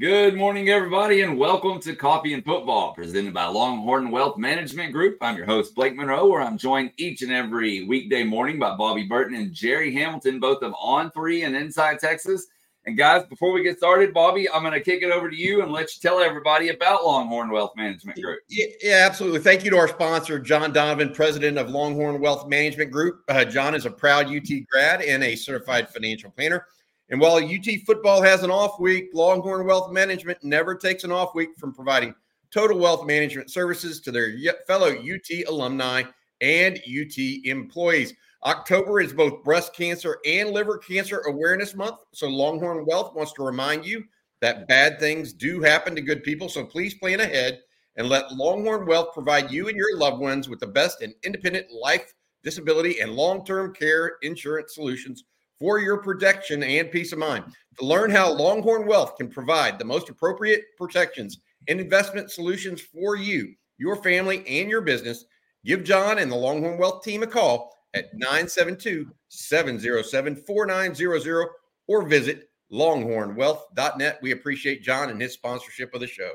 Good morning, everybody, and welcome to Coffee and Football, presented by Longhorn Wealth Management Group. I'm your host, Blake Monroe, where I'm joined each and every weekday morning by Bobby Burton and Jerry Hamilton, both of On Three and Inside Texas. And guys, before we get started, Bobby, I'm going to kick it over to you and let you tell everybody about Longhorn Wealth Management Group. Yeah, absolutely. Thank you to our sponsor, John Donovan, president of Longhorn Wealth Management Group. Uh, John is a proud UT grad and a certified financial planner. And while UT football has an off week, Longhorn Wealth Management never takes an off week from providing total wealth management services to their fellow UT alumni and UT employees. October is both breast cancer and liver cancer awareness month. So, Longhorn Wealth wants to remind you that bad things do happen to good people. So, please plan ahead and let Longhorn Wealth provide you and your loved ones with the best and independent life, disability, and long term care insurance solutions for your protection and peace of mind. To learn how Longhorn Wealth can provide the most appropriate protections and investment solutions for you, your family, and your business, give John and the Longhorn Wealth team a call at 972 707 4900 or visit longhornwealth.net. We appreciate John and his sponsorship of the show.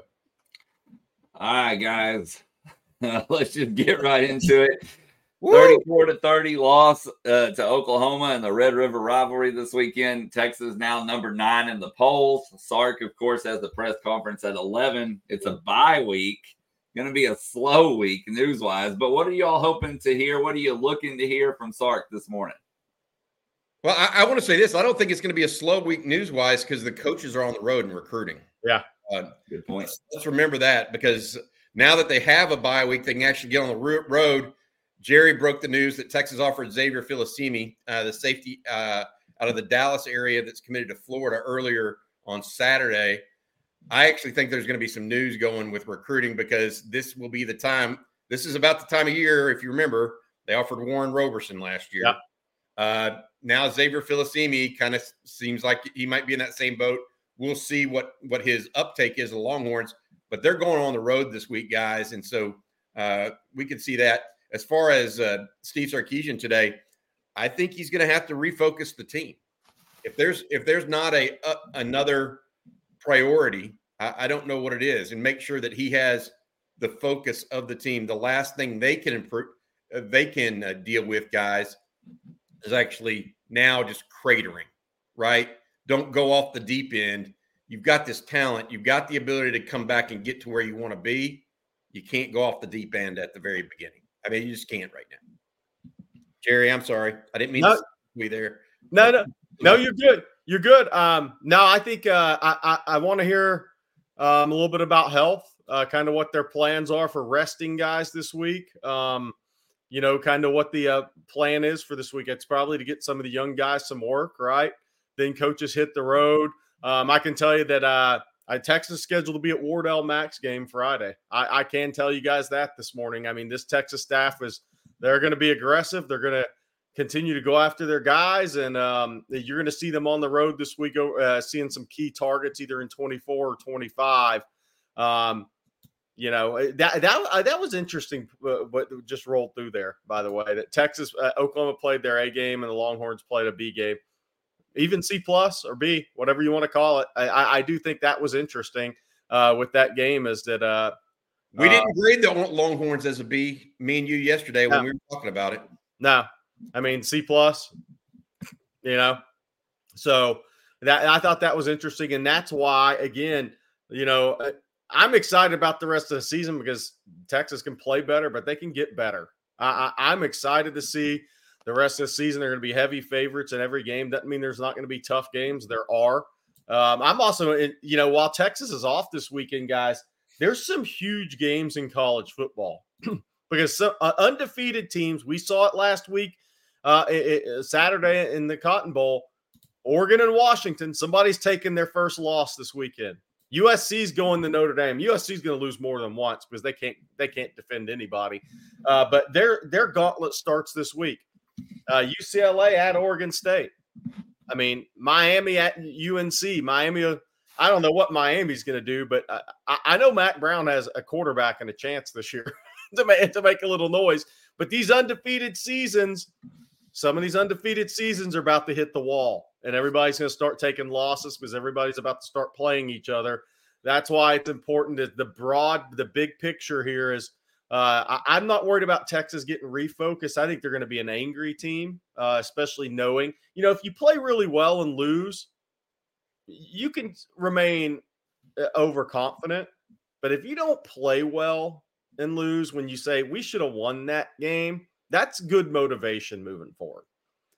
All right, guys, let's just get right into it. 34 to 30 loss uh, to Oklahoma in the Red River rivalry this weekend. Texas now number nine in the polls. Sark, of course, has the press conference at 11. It's a bye week. Going to be a slow week news wise. But what are y'all hoping to hear? What are you looking to hear from Sark this morning? Well, I, I want to say this. I don't think it's going to be a slow week news wise because the coaches are on the road and recruiting. Yeah. Uh, Good point. Let's, let's remember that because now that they have a bye week, they can actually get on the road Jerry broke the news that Texas offered Xavier Filsaime, uh, the safety uh, out of the Dallas area that's committed to Florida earlier on Saturday. I actually think there's going to be some news going with recruiting because this will be the time. This is about the time of year, if you remember, they offered Warren Roberson last year. Yep. Uh, now Xavier Filsaime kind of seems like he might be in that same boat. We'll see what what his uptake is, the Longhorns, but they're going on the road this week, guys, and so uh, we can see that as far as uh, Steve Sarkisian today, I think he's going to have to refocus the team. If there's if there's not a, a another priority, I, I, don't know what it is, and make sure that he has the focus of the team. The last thing they can improve, uh, they can uh, deal with, guys, is actually now just cratering. Right? Don't go off the deep end. You've got this talent. You've got the ability to come back and get to where you want to be. You can't go off the deep end at the very beginning. I mean, you just can't right now. Jerry, I'm sorry. I didn't mean no, to be there. No, no, no, you're good. You're good. Um, no, I think uh, I, I, I want to hear um, a little bit about health, uh, kind of what their plans are for resting guys this week. Um, you know, kind of what the uh, plan is for this week. It's probably to get some of the young guys some work, right? Then coaches hit the road. Um, I can tell you that uh, I Texas scheduled to be at Wardell Max game Friday. I, I can tell you guys that this morning. I mean, this Texas staff is they're going to be aggressive. They're going to continue to go after their guys, and um, you're going to see them on the road this week, uh, seeing some key targets either in 24 or 25. Um, you know eh, that that uh, that was interesting. Uh, what just rolled through there, by the way, that Texas, uh, Oklahoma played their A game and the Longhorns played a B game even C plus or B, whatever you want to call it. I, I do think that was interesting uh, with that game is that uh, we didn't uh, grade the Longhorns as a B. Me and you yesterday when no, we were talking about it. No, I mean C plus. You know, so that I thought that was interesting, and that's why again, you know, uh, I'm excited about the rest of the season because Texas can play better, but they can get better. I, I, I'm excited to see the rest of the season, they're going to be heavy favorites in every game. Doesn't mean there's not going to be tough games. There are. Um, I'm also, in, you know, while Texas is off this weekend, guys, there's some huge games in college football because some, uh, undefeated teams, we saw it last week, uh, it, it, Saturday in the Cotton Bowl, Oregon and Washington. Somebody's taking their first loss this weekend. USC's going to Notre Dame. USC's going to lose more than once because they can't they can't defend anybody. Uh, but their their gauntlet starts this week. Uh, UCLA at Oregon State. I mean, Miami at UNC. Miami, I don't know what Miami's going to do, but I, I, know Mack Brown has a quarterback and a chance this year to, make, to make a little noise. But these undefeated seasons, some of these undefeated seasons are about to hit the wall, and everybody's going to start taking losses because everybody's about to start playing each other. That's why it's important that the broad, the big picture here is uh, I, am not worried about Texas getting refocused. I think they're going to be an angry team, uh, especially knowing, you know, if you play really well and lose, you can remain uh, overconfident. But if you don't play well and lose when you say we should have won that game, that's good motivation moving forward.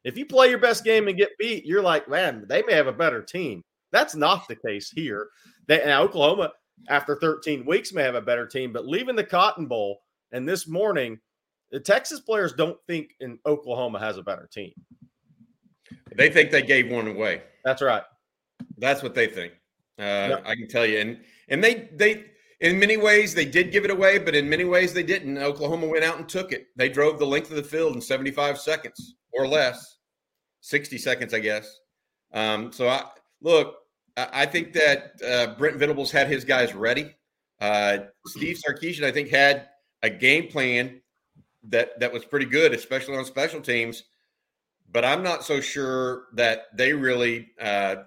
If you play your best game and get beat, you're like, man, they may have a better team. That's not the case here. They, Oklahoma, after 13 weeks, may have a better team, but leaving the Cotton Bowl and this morning, the Texas players don't think in Oklahoma has a better team. They think they gave one away. That's right. That's what they think. Uh, yep. I can tell you, and and they they in many ways they did give it away, but in many ways they didn't. Oklahoma went out and took it. They drove the length of the field in 75 seconds or less, 60 seconds, I guess. Um, so I look. I think that uh, Brent Venables had his guys ready. Uh, Steve Sarkisian, I think, had a game plan that that was pretty good, especially on special teams. But I'm not so sure that they really. Uh,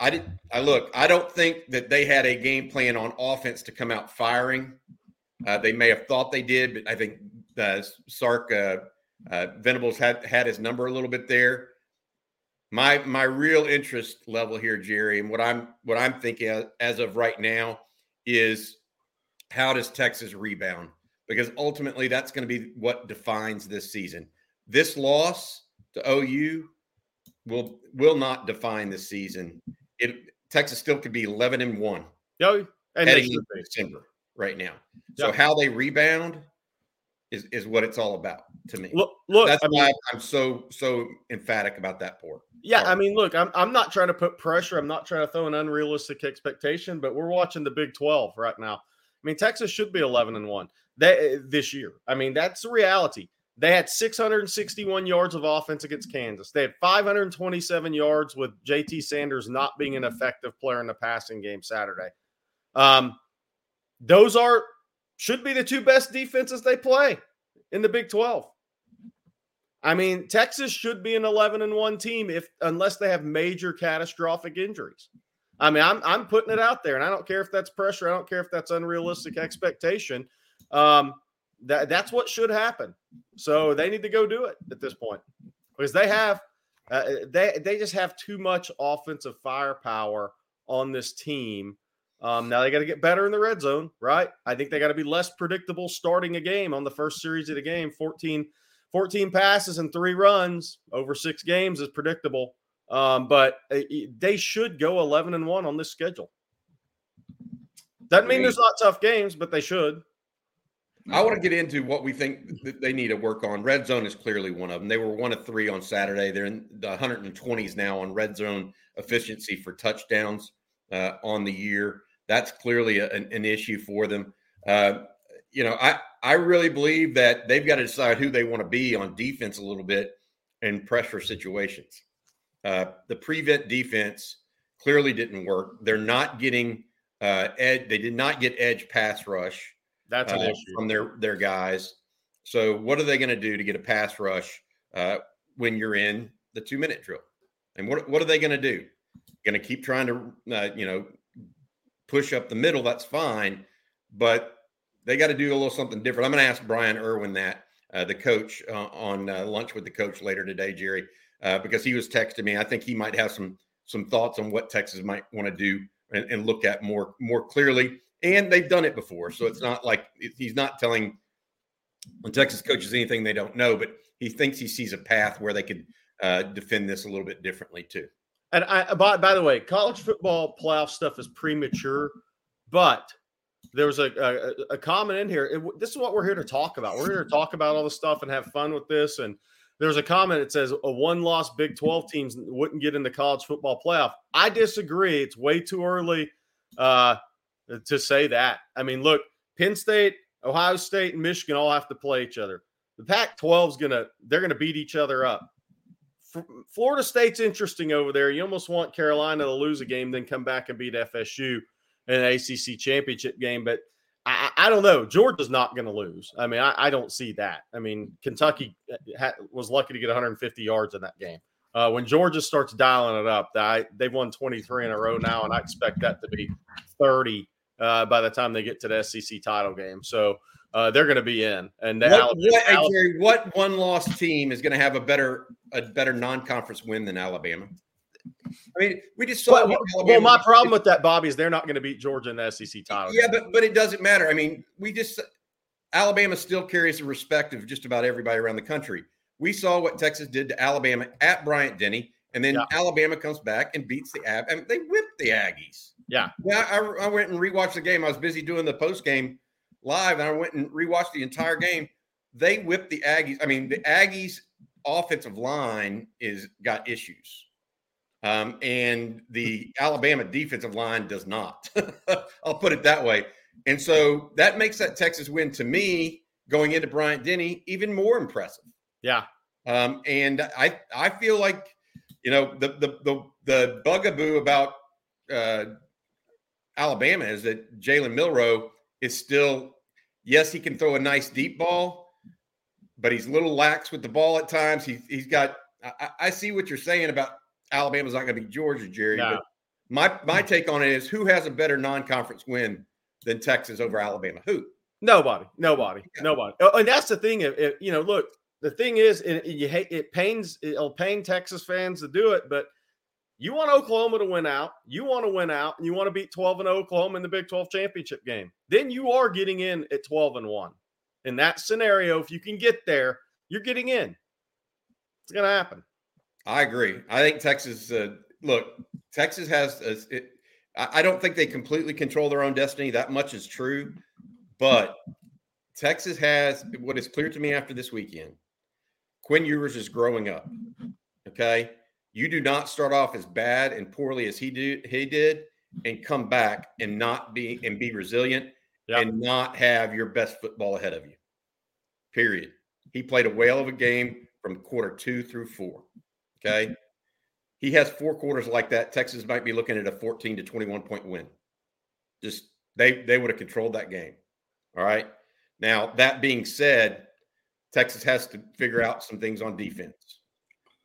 I did. I look. I don't think that they had a game plan on offense to come out firing. Uh, they may have thought they did, but I think uh, Sark uh, uh, Venables had had his number a little bit there. My my real interest level here, Jerry, and what I'm what I'm thinking as, as of right now is how does Texas rebound? Because ultimately, that's going to be what defines this season. This loss to OU will will not define the season. It Texas still could be eleven and one. No, and heading into December right now. So how they rebound is is what it's all about to me. Look, look that's I why mean, I'm so so emphatic about that part. Yeah, part. I mean, look, I'm I'm not trying to put pressure. I'm not trying to throw an unrealistic expectation, but we're watching the Big Twelve right now. I mean, Texas should be 11 and 1 they, this year. I mean, that's the reality. They had 661 yards of offense against Kansas. They had 527 yards with JT Sanders not being an effective player in the passing game Saturday. Um, those are should be the two best defenses they play in the Big 12. I mean, Texas should be an 11 and 1 team if unless they have major catastrophic injuries. I mean, I'm I'm putting it out there, and I don't care if that's pressure. I don't care if that's unrealistic expectation. Um, that that's what should happen. So they need to go do it at this point because they have uh, they they just have too much offensive firepower on this team. Um, now they got to get better in the red zone, right? I think they got to be less predictable starting a game on the first series of the game. 14, 14 passes and three runs over six games is predictable. Um, but uh, they should go 11 and 1 on this schedule. Doesn't mean there's not tough games, but they should. I want to get into what we think that they need to work on. Red zone is clearly one of them. They were one of three on Saturday. They're in the 120s now on red zone efficiency for touchdowns uh, on the year. That's clearly a, an, an, issue for them. Uh, you know, I I really believe that they've got to decide who they want to be on defense a little bit in pressure situations. Uh, the prevent defense clearly didn't work. They're not getting uh, ed. They did not get edge pass rush. That's an uh, issue from their their guys. So what are they going to do to get a pass rush uh, when you're in the two minute drill? And what what are they going to do? Going to keep trying to uh, you know push up the middle? That's fine, but they got to do a little something different. I'm going to ask Brian Irwin that uh, the coach uh, on uh, lunch with the coach later today, Jerry uh, because he was texting me. I think he might have some some thoughts on what Texas might want to do and, and, look at more more clearly. And they've done it before, so it's not like he's not telling when Texas coaches anything they don't know, but he thinks he sees a path where they could uh, defend this a little bit differently too. And I, by, by the way, college football playoff stuff is premature, but there was a, a, a comment in here. It, this is what we're here to talk about. We're here to talk about all the stuff and have fun with this and there's a comment that says a one loss Big 12 teams wouldn't get in the college football playoff. I disagree. It's way too early uh, to say that. I mean, look, Penn State, Ohio State, and Michigan all have to play each other. The Pac 12 is going to, they're going to beat each other up. Florida State's interesting over there. You almost want Carolina to lose a game, then come back and beat FSU in an ACC championship game. But I, I don't know. Georgia's not going to lose. I mean, I, I, don't see that. I mean, Kentucky uh, ha- was lucky to get 150 yards in that game. Uh, when Georgia starts dialing it up, I, they've won 23 in a row now, and I expect that to be 30 uh, by the time they get to the SEC title game. So uh, they're going to be in. And what, Alabama, what, Jerry, what one loss team is going to have a better a better non conference win than Alabama? I mean, we just saw. Well, well my problem with that, Bobby, is they're not going to beat Georgia in the SEC title. Yeah, but but it doesn't matter. I mean, we just Alabama still carries the respect of just about everybody around the country. We saw what Texas did to Alabama at Bryant Denny, and then yeah. Alabama comes back and beats the Ab. I mean, they whipped the Aggies. Yeah. Yeah. I, I went and rewatched the game. I was busy doing the post game live, and I went and rewatched the entire game. They whipped the Aggies. I mean, the Aggies offensive line is got issues. Um, and the Alabama defensive line does not. I'll put it that way. And so that makes that Texas win to me going into Bryant Denny even more impressive. Yeah. Um, and I I feel like you know the the the, the bugaboo about uh, Alabama is that Jalen Milroe is still yes he can throw a nice deep ball, but he's a little lax with the ball at times. He's he's got I, I see what you're saying about Alabama's not going to be Georgia, Jerry. No. my my take on it is who has a better non-conference win than Texas over Alabama? Who? Nobody. Nobody. Yeah. Nobody. Oh, and that's the thing. If, you know, look, the thing is, it, you hate it pains it'll pain Texas fans to do it, but you want Oklahoma to win out. You want to win out, and you want to beat 12 and Oklahoma in the Big 12 championship game. Then you are getting in at 12 and 1. In that scenario, if you can get there, you're getting in. It's going to happen. I agree. I think Texas. Uh, look, Texas has. A, it, I don't think they completely control their own destiny. That much is true, but Texas has what is clear to me after this weekend. Quinn Ewers is growing up. Okay, you do not start off as bad and poorly as he did. He did, and come back and not be and be resilient yep. and not have your best football ahead of you. Period. He played a whale of a game from quarter two through four. Okay. He has four quarters like that. Texas might be looking at a 14 to 21 point win. Just they they would have controlled that game. All right. Now, that being said, Texas has to figure out some things on defense.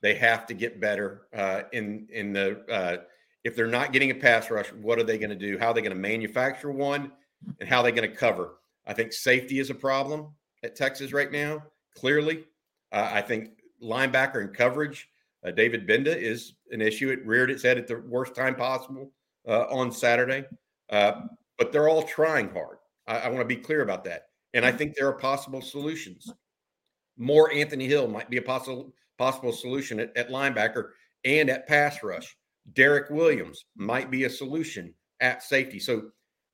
They have to get better uh, in in the uh, if they're not getting a pass rush, what are they going to do? How are they going to manufacture one, and how are they going to cover? I think safety is a problem at Texas right now. Clearly, uh, I think linebacker and coverage uh, David Gbenda is an issue. It reared its head at the worst time possible uh, on Saturday, uh, but they're all trying hard. I, I want to be clear about that, and I think there are possible solutions. More Anthony Hill might be a possible possible solution at, at linebacker and at pass rush. Derek Williams might be a solution at safety. So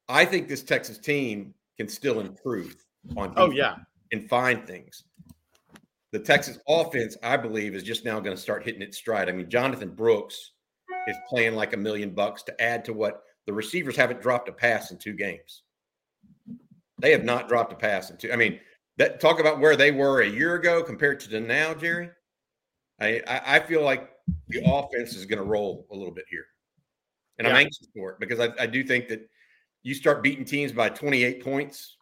I think this Texas team can still improve on. Oh yeah, and find things the Texas offense, I believe, is just now going to start hitting its stride. I mean, Jonathan Brooks is playing like a million bucks to add to what the receivers haven't dropped a pass in two games. They have not dropped a pass in two. I mean, that talk about where they were a year ago compared to now, Jerry. I I feel like the offense is going to roll a little bit here, and yeah. I'm anxious for it because I, I do think that you start beating teams by 28 points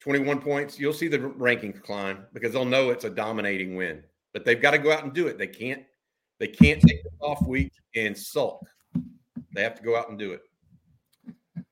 21 points, you'll see the rankings climb because they'll know it's a dominating win. But they've got to go out and do it. They can't they can't take the off week and sulk. They have to go out and do it.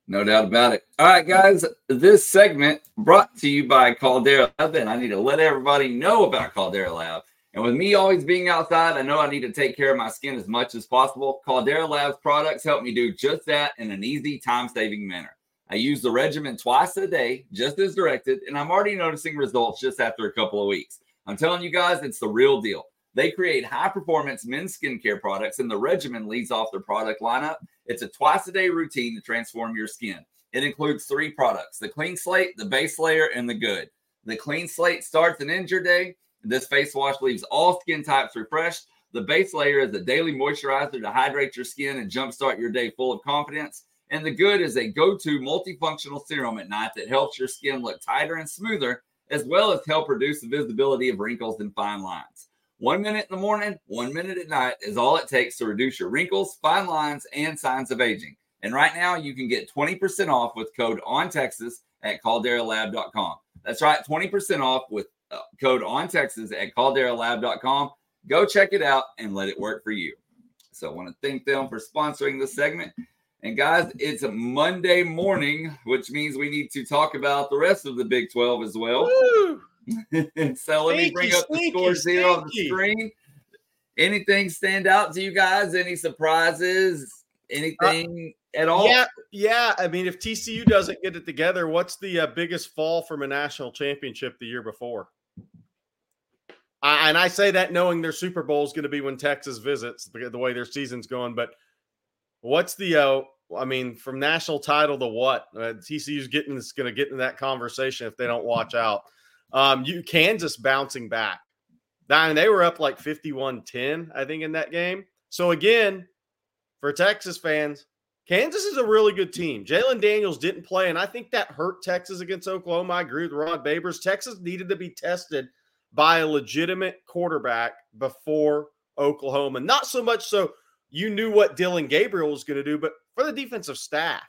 No doubt about it. All right, guys. This segment brought to you by Caldera Lab, and I need to let everybody know about Caldera Lab. And with me always being outside, I know I need to take care of my skin as much as possible. Caldera Lab's products help me do just that in an easy, time saving manner. I use the regimen twice a day, just as directed, and I'm already noticing results just after a couple of weeks. I'm telling you guys, it's the real deal. They create high performance men's skincare products, and the regimen leads off their product lineup. It's a twice a day routine to transform your skin. It includes three products the clean slate, the base layer, and the good. The clean slate starts and ends your day. This face wash leaves all skin types refreshed. The base layer is a daily moisturizer to hydrate your skin and jumpstart your day full of confidence. And the good is a go to multifunctional serum at night that helps your skin look tighter and smoother, as well as help reduce the visibility of wrinkles and fine lines. One minute in the morning, one minute at night is all it takes to reduce your wrinkles, fine lines, and signs of aging. And right now, you can get 20% off with code on Texas at calderalab.com. That's right, 20% off with code on Texas at calderalab.com. Go check it out and let it work for you. So I want to thank them for sponsoring this segment. And guys, it's Monday morning, which means we need to talk about the rest of the Big 12 as well. so let me bring up the scores here on the screen. Anything stand out to you guys? Any surprises? Anything uh, at all? Yeah, yeah. I mean, if TCU doesn't get it together, what's the uh, biggest fall from a national championship the year before? I, and I say that knowing their Super Bowl is going to be when Texas visits the, way their season's going. But what's the uh, I mean, from national title to what? Uh, TCU's getting is going to get in that conversation if they don't watch out. Um, you Kansas bouncing back. I mean, they were up like 51-10, I think, in that game. So again, for Texas fans, Kansas is a really good team. Jalon Daniels didn't play, and I think that hurt Texas against Oklahoma. I agree with Rod Babers. Texas needed to be tested by a legitimate quarterback before Oklahoma. Not so much so you knew what Dillon Gabriel was going to do, but for the defensive staff.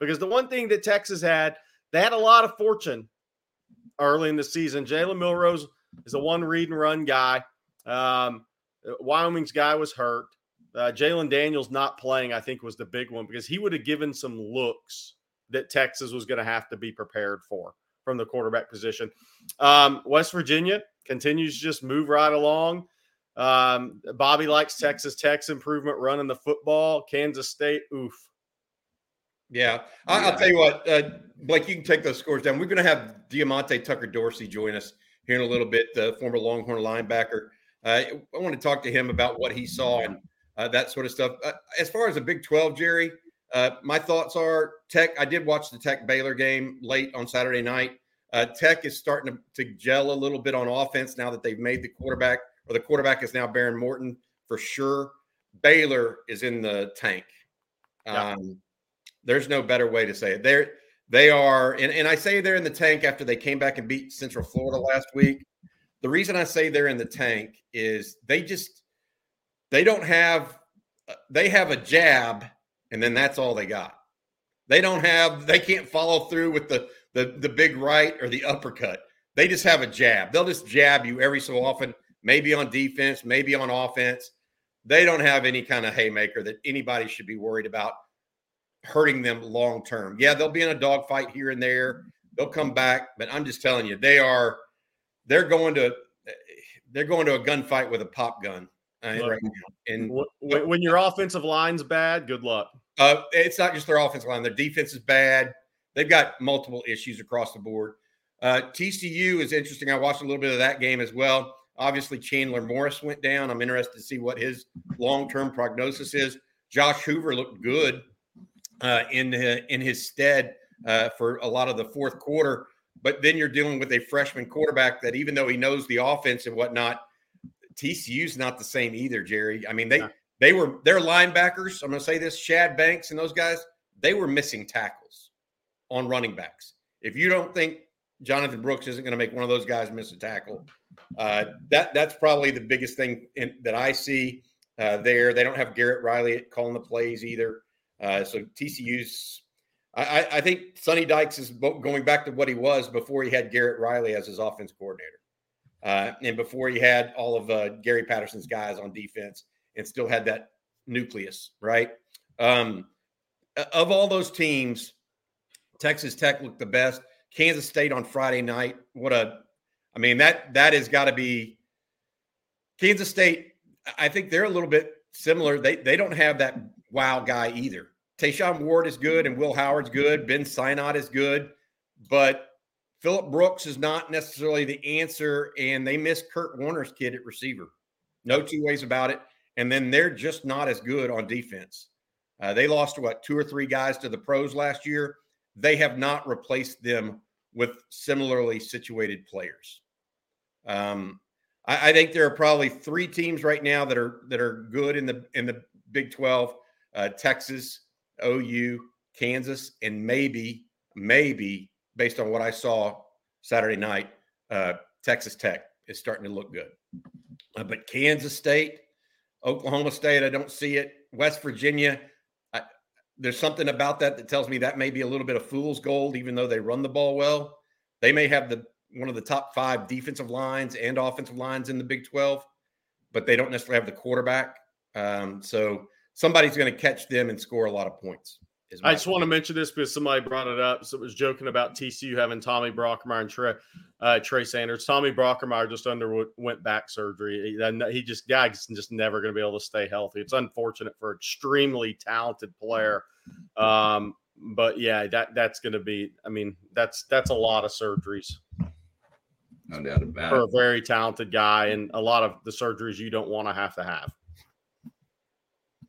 Because the one thing that Texas had, they had a lot of fortune early in the season. Jalen Milroe's is a one read and run guy. Um, Wyoming's guy was hurt. Uh, Jalon Daniels not playing, I think, was the big one because he would have given some looks that Texas was going to have to be prepared for from the quarterback position. Um, West Virginia continues to just move right along. Um, Bobby likes Texas Tech's improvement running the football. Kansas State, oof. Yeah, I, will tell you what, uh, Blake, you can take those scores down. We're going to have Diamante Tucker Dorsey join us here in a little bit, the former Longhorn linebacker. Uh, I want to talk to him about what he saw and uh, that sort of stuff. Uh, as far as the Big 12, Jerry, uh, my thoughts are Tech. I did watch the Tech Baylor game late on Saturday night. Uh, Tech is starting to, to gel a little bit on offense now that they've made the quarterback – or the quarterback is now Behren Morton for sure. Baylor is in the tank. Yeah. Um, there's no better way to say it. They're they are, and, and I say they're in the tank after they came back and beat Central Florida last week. The reason I say they're in the tank is they just they don't have uh, they have a jab, and then that's all they got. They don't have they can't follow through with the the the big right or the uppercut. They just have a jab. They'll just jab you every so often maybe on defense, maybe on offense. They don't have any kind of haymaker that anybody should be worried about hurting them long term. Yeah, they'll be in a dogfight here and there. They'll come back, but I'm just telling you, they are they're going to they're going to a gunfight with a pop gun uh, right now. And when, when, your offensive line's bad, good luck. Uh, it's not just their offensive line; their defense is bad. They've got multiple issues across the board. Uh, TCU is interesting. I watched a little bit of that game as well. Obviously, Chandler Morris went down. I'm interested to see what his long term prognosis is. Josh Hoover looked good uh, in in his stead uh, for a lot of the fourth quarter. But then you're dealing with a freshman quarterback that, even though he knows the offense and whatnot, TCU's not the same either. Jerry, I mean they yeah. They were their linebackers. I'm going to say this: Shad Banks and those guys. They were missing tackles on running backs. If you don't think Jonathan Brooks isn't going to make one of those guys miss a tackle, uh, that that's probably the biggest thing in, that I see uh, there. They don't have Garrett Riley calling the plays either. Uh, so TCU's, I, I, think Sonny Dykes is going back to what he was before he had Garrett Riley as his offense coordinator, uh, and before he had all of uh, Gary Patterson's guys on defense, and still had that nucleus. Right. Um, of all those teams, Texas Tech looked the best. Kansas State on Friday night. What a I mean, that that has got to be Kansas State. I think they're a little bit similar. They they don't have that wow guy either. Treshaun Ward is good and Will Howard's good. Ben Sinnott is good, but Phillip Brooks is not necessarily the answer. And they miss Kurt Warner's kid at receiver. No two ways about it. And then they're just not as good on defense. Uh, they lost what two or three guys to the pros last year. They have not replaced them with similarly situated players. Um, I, I, think there are probably three teams right now that are that are good in the in the Big Twelve: uh, Texas, OU, Kansas, and maybe maybe based on what I saw Saturday night, uh, Texas Tech is starting to look good. Uh, but Kansas State, Oklahoma State, I don't see it. West Virginia, I, there's something about that that tells me that may be a little bit of fool's gold, even though they run the ball well. They may have the one of the top five defensive lines and offensive lines in the Big 12. but they don't necessarily have the quarterback. Um, so somebody's going to catch them and score a lot of points. I just want to mention this because somebody brought it up. So it was joking about TCU having Tommy Brockermeyer and Trey, uh, Trey Sanders. Tommy Brockermeyer just underwent went back surgery. He, he just guy's just never going to be able to stay healthy. It's unfortunate for an extremely talented player. Um, but yeah, that that's going to be. I mean, that's that's a lot of surgeries. No doubt about for it. For a very talented guy, and a lot of the surgeries you don't want to have to have.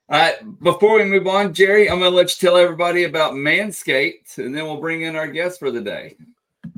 All right, before we move on, Jerry, I'm going to let you tell everybody about Manscaped, and then we'll bring in our guest for the day.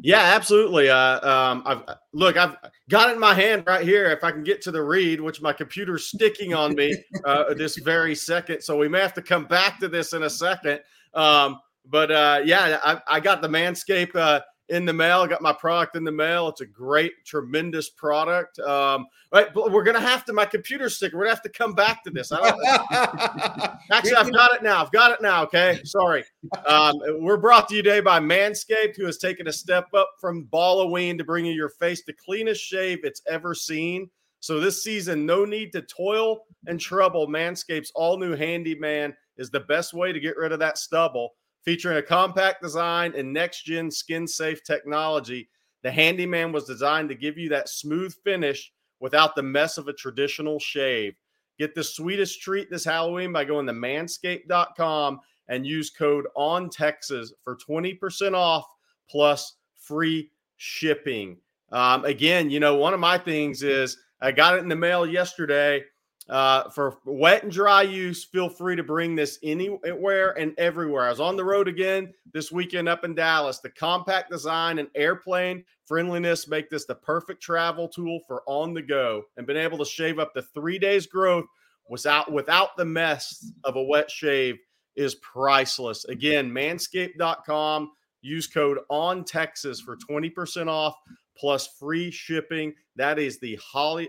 Yeah, absolutely. Uh, um, I've look, I've got it in my hand right here. If I can get to the read, which my computer's sticking on me uh, this very second, so we may have to come back to this in a second. Um, but uh, yeah, I, I, got the Manscaped uh, in the mail. I got my product in the mail. It's a great, tremendous product. Um, right, but we're gonna have to my computer sticker. We're gonna have to come back to this. I don't, actually, I've got it now. I've got it now. Okay, sorry. Um, we're brought to you today by Manscaped, who has taken a step up from Halloween to bring you your face the cleanest shave it's ever seen. So this season, no need to toil and trouble. Manscaped's all new Handyman is the best way to get rid of that stubble. Featuring a compact design and next gen skin safe technology, the Handyman was designed to give you that smooth finish without the mess of a traditional shave. Get the sweetest treat this Halloween by going to manscaped.com and use code on Texas for 20% off plus free shipping. Um, again, you know, one of my things is I got it in the mail yesterday uh, for wet and dry use, feel free to bring this anywhere and everywhere. I was on the road again this weekend up in Dallas. The compact design and airplane friendliness make this the perfect travel tool for on the go. And being able to shave up to three days growth without without the mess of a wet shave is priceless. Again, manscaped.com. Use code on Texas for 20% off plus free shipping. That is the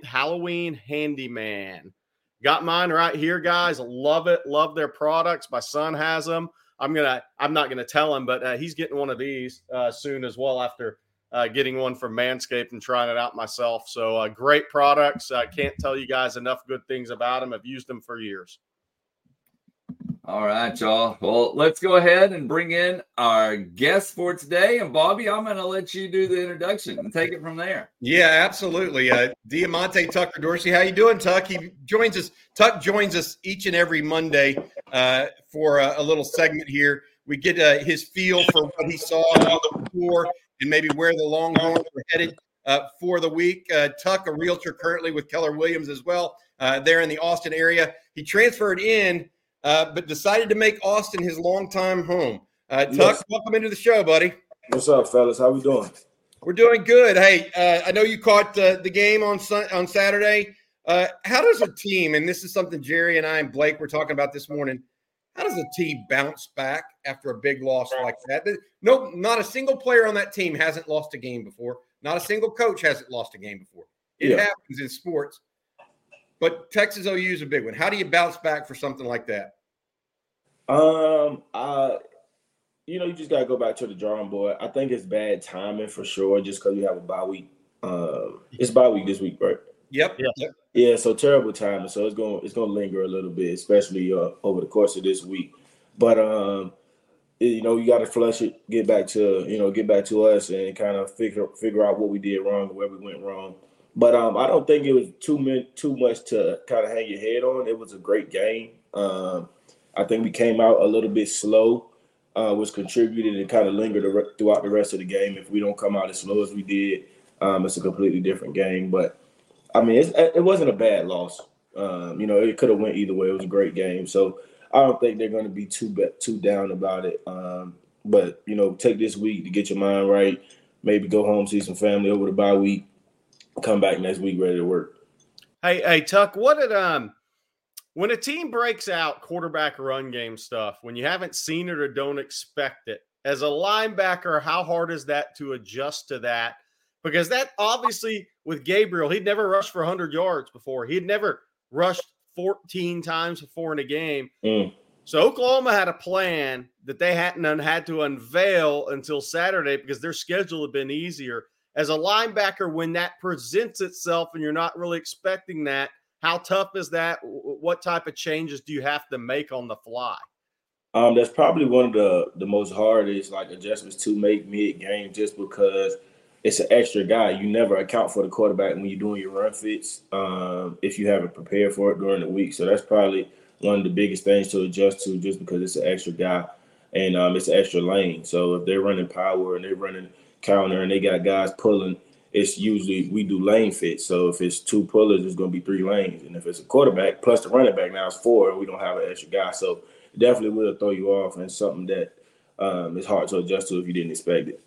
Halloween Handyman. Got mine right here, guys. Love it. Love their products. My son has them. I'm gonna. I'm not gonna tell him, but uh, he's getting one of these uh, soon as well. After uh, getting one from Manscaped and trying it out myself. So uh, great products. I can't tell you guys enough good things about them. I've used them for years. All right, y'all. Well, let's go ahead and bring in our guest for today. And Bobby, I'm going to let you do the introduction and take it from there. Yeah, absolutely. Uh, Diamante Tucker Dorsey, how you doing, Tuck? He joins us. Tuck joins us each and every Monday uh, for a, a, little segment here. We get uh, his feel for what he saw before and maybe where the Longhorns are headed uh, for the week. Uh, Tuck, a realtor currently with Keller Williams as well, uh, there in the Austin area. He transferred in uh, but decided to make Austin his longtime home. Uh, Tuck, yes. welcome into the show, buddy. What's up, fellas? How we doing? We're doing good. Hey, uh, I know you caught uh, the game on on Saturday. Uh, how does a team, and this is something Jerry and I and Blake were talking about this morning, how does a team bounce back after a big loss like that? No, not a single player on that team hasn't lost a game before. Not a single coach hasn't lost a game before. It yeah. happens in sports. But Texas OU is a big one. How do you bounce back for something like that? Um, I, you know, you just gotta go back to the drawing board. I think it's bad timing for sure, just because we have a bye week. Um, it's bye week this week, right? Yep. Yeah. Yeah. So terrible timing. So it's going it's going to linger a little bit, especially uh, over the course of this week. But um, you know, you got to flush it, get back to you know, get back to us, and kind of figure figure out what we did wrong, where we went wrong. But um, I don't think it was too min- too much to kind of hang your head on. It was a great game. Um, I think we came out a little bit slow, uh, which contributed and kind of lingered throughout the rest of the game. If we don't come out as slow as we did, um, it's a completely different game. But I mean, it wasn't a bad loss. Um, you know, it could have went either way. It was a great game, so I don't think they're going to be too too down about it. Um, but you know, take this week to get your mind right. Maybe go home, see some family over the bye week, come back next week ready to work. Hey, hey, Tuck, what did um when a team breaks out quarterback run game stuff, when you haven't seen it or don't expect it, as a linebacker, how hard is that to adjust to that? Because that obviously with Gabriel, he'd never rushed for 100 yards before. He'd never rushed 14 times before in a game. Mm. So Oklahoma had a plan that they hadn't had to unveil until Saturday because their schedule had been easier. As a linebacker, when that presents itself and you're not really expecting that, How tough is that? What type of changes do you have to make on the fly? Um, that's probably one of the the most hardest like adjustments to make mid game, just because it's an extra guy. You never account for the quarterback when you're doing your run fits um, if you haven't prepared for it during the week. So that's probably one of the biggest things to adjust to, just because it's an extra guy and um, it's an extra lane. So if they're running power and they're running counter and they got guys pulling, it's usually we do lane fit. So if it's two pullers, it's going to be three lanes, and if it's a quarterback plus the running back, now it's four, we don't have an extra guy. So definitely will throw you off, and something that um, is hard to adjust to if you didn't expect it.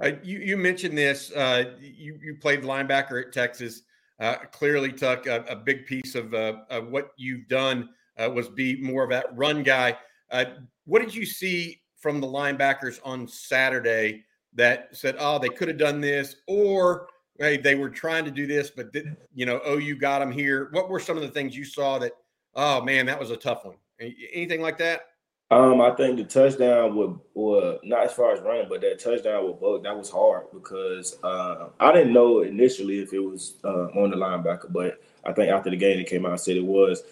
Uh, you, you mentioned this. Uh, you, you played linebacker at Texas. Uh, clearly, Tuck, a, a big piece of, uh, of, what you've done uh, was be more of that run guy. Uh, what did you see from the linebackers on Saturday that said, "Oh, they could have done this," or "Hey, they were trying to do this, but you know, oh, you got them here." What were some of the things you saw that, oh man, that was a tough one? Anything like that? Um, I think the touchdown would not as far as running, but that touchdown with Buck that was hard because uh, I didn't know initially if it was uh, on the linebacker, but I think after the game it came out and said it was.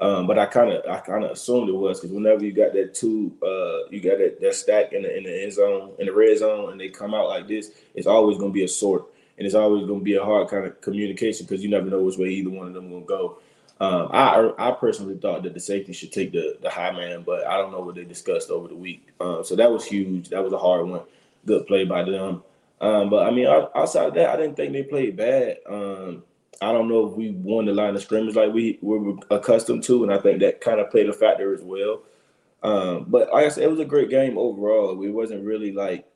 Um, but I kind of I kind of assumed it was because whenever you got that two, uh, you got that, that stack in the in the end zone in the red zone, and they come out like this, it's always going to be a sort, and it's always going to be a hard kind of communication because you never know which way either one of them going to go. Um, I I personally thought that the safety should take the the high man, but I don't know what they discussed over the week. Um, so that was huge. That was a hard one. Good play by them. Um, but I mean, outside of that, I didn't think they played bad. I don't know if we won the line of scrimmage like we were accustomed to, and I think that kind of played a factor as well. Um, but like I said, it was a great game overall. It wasn't really like,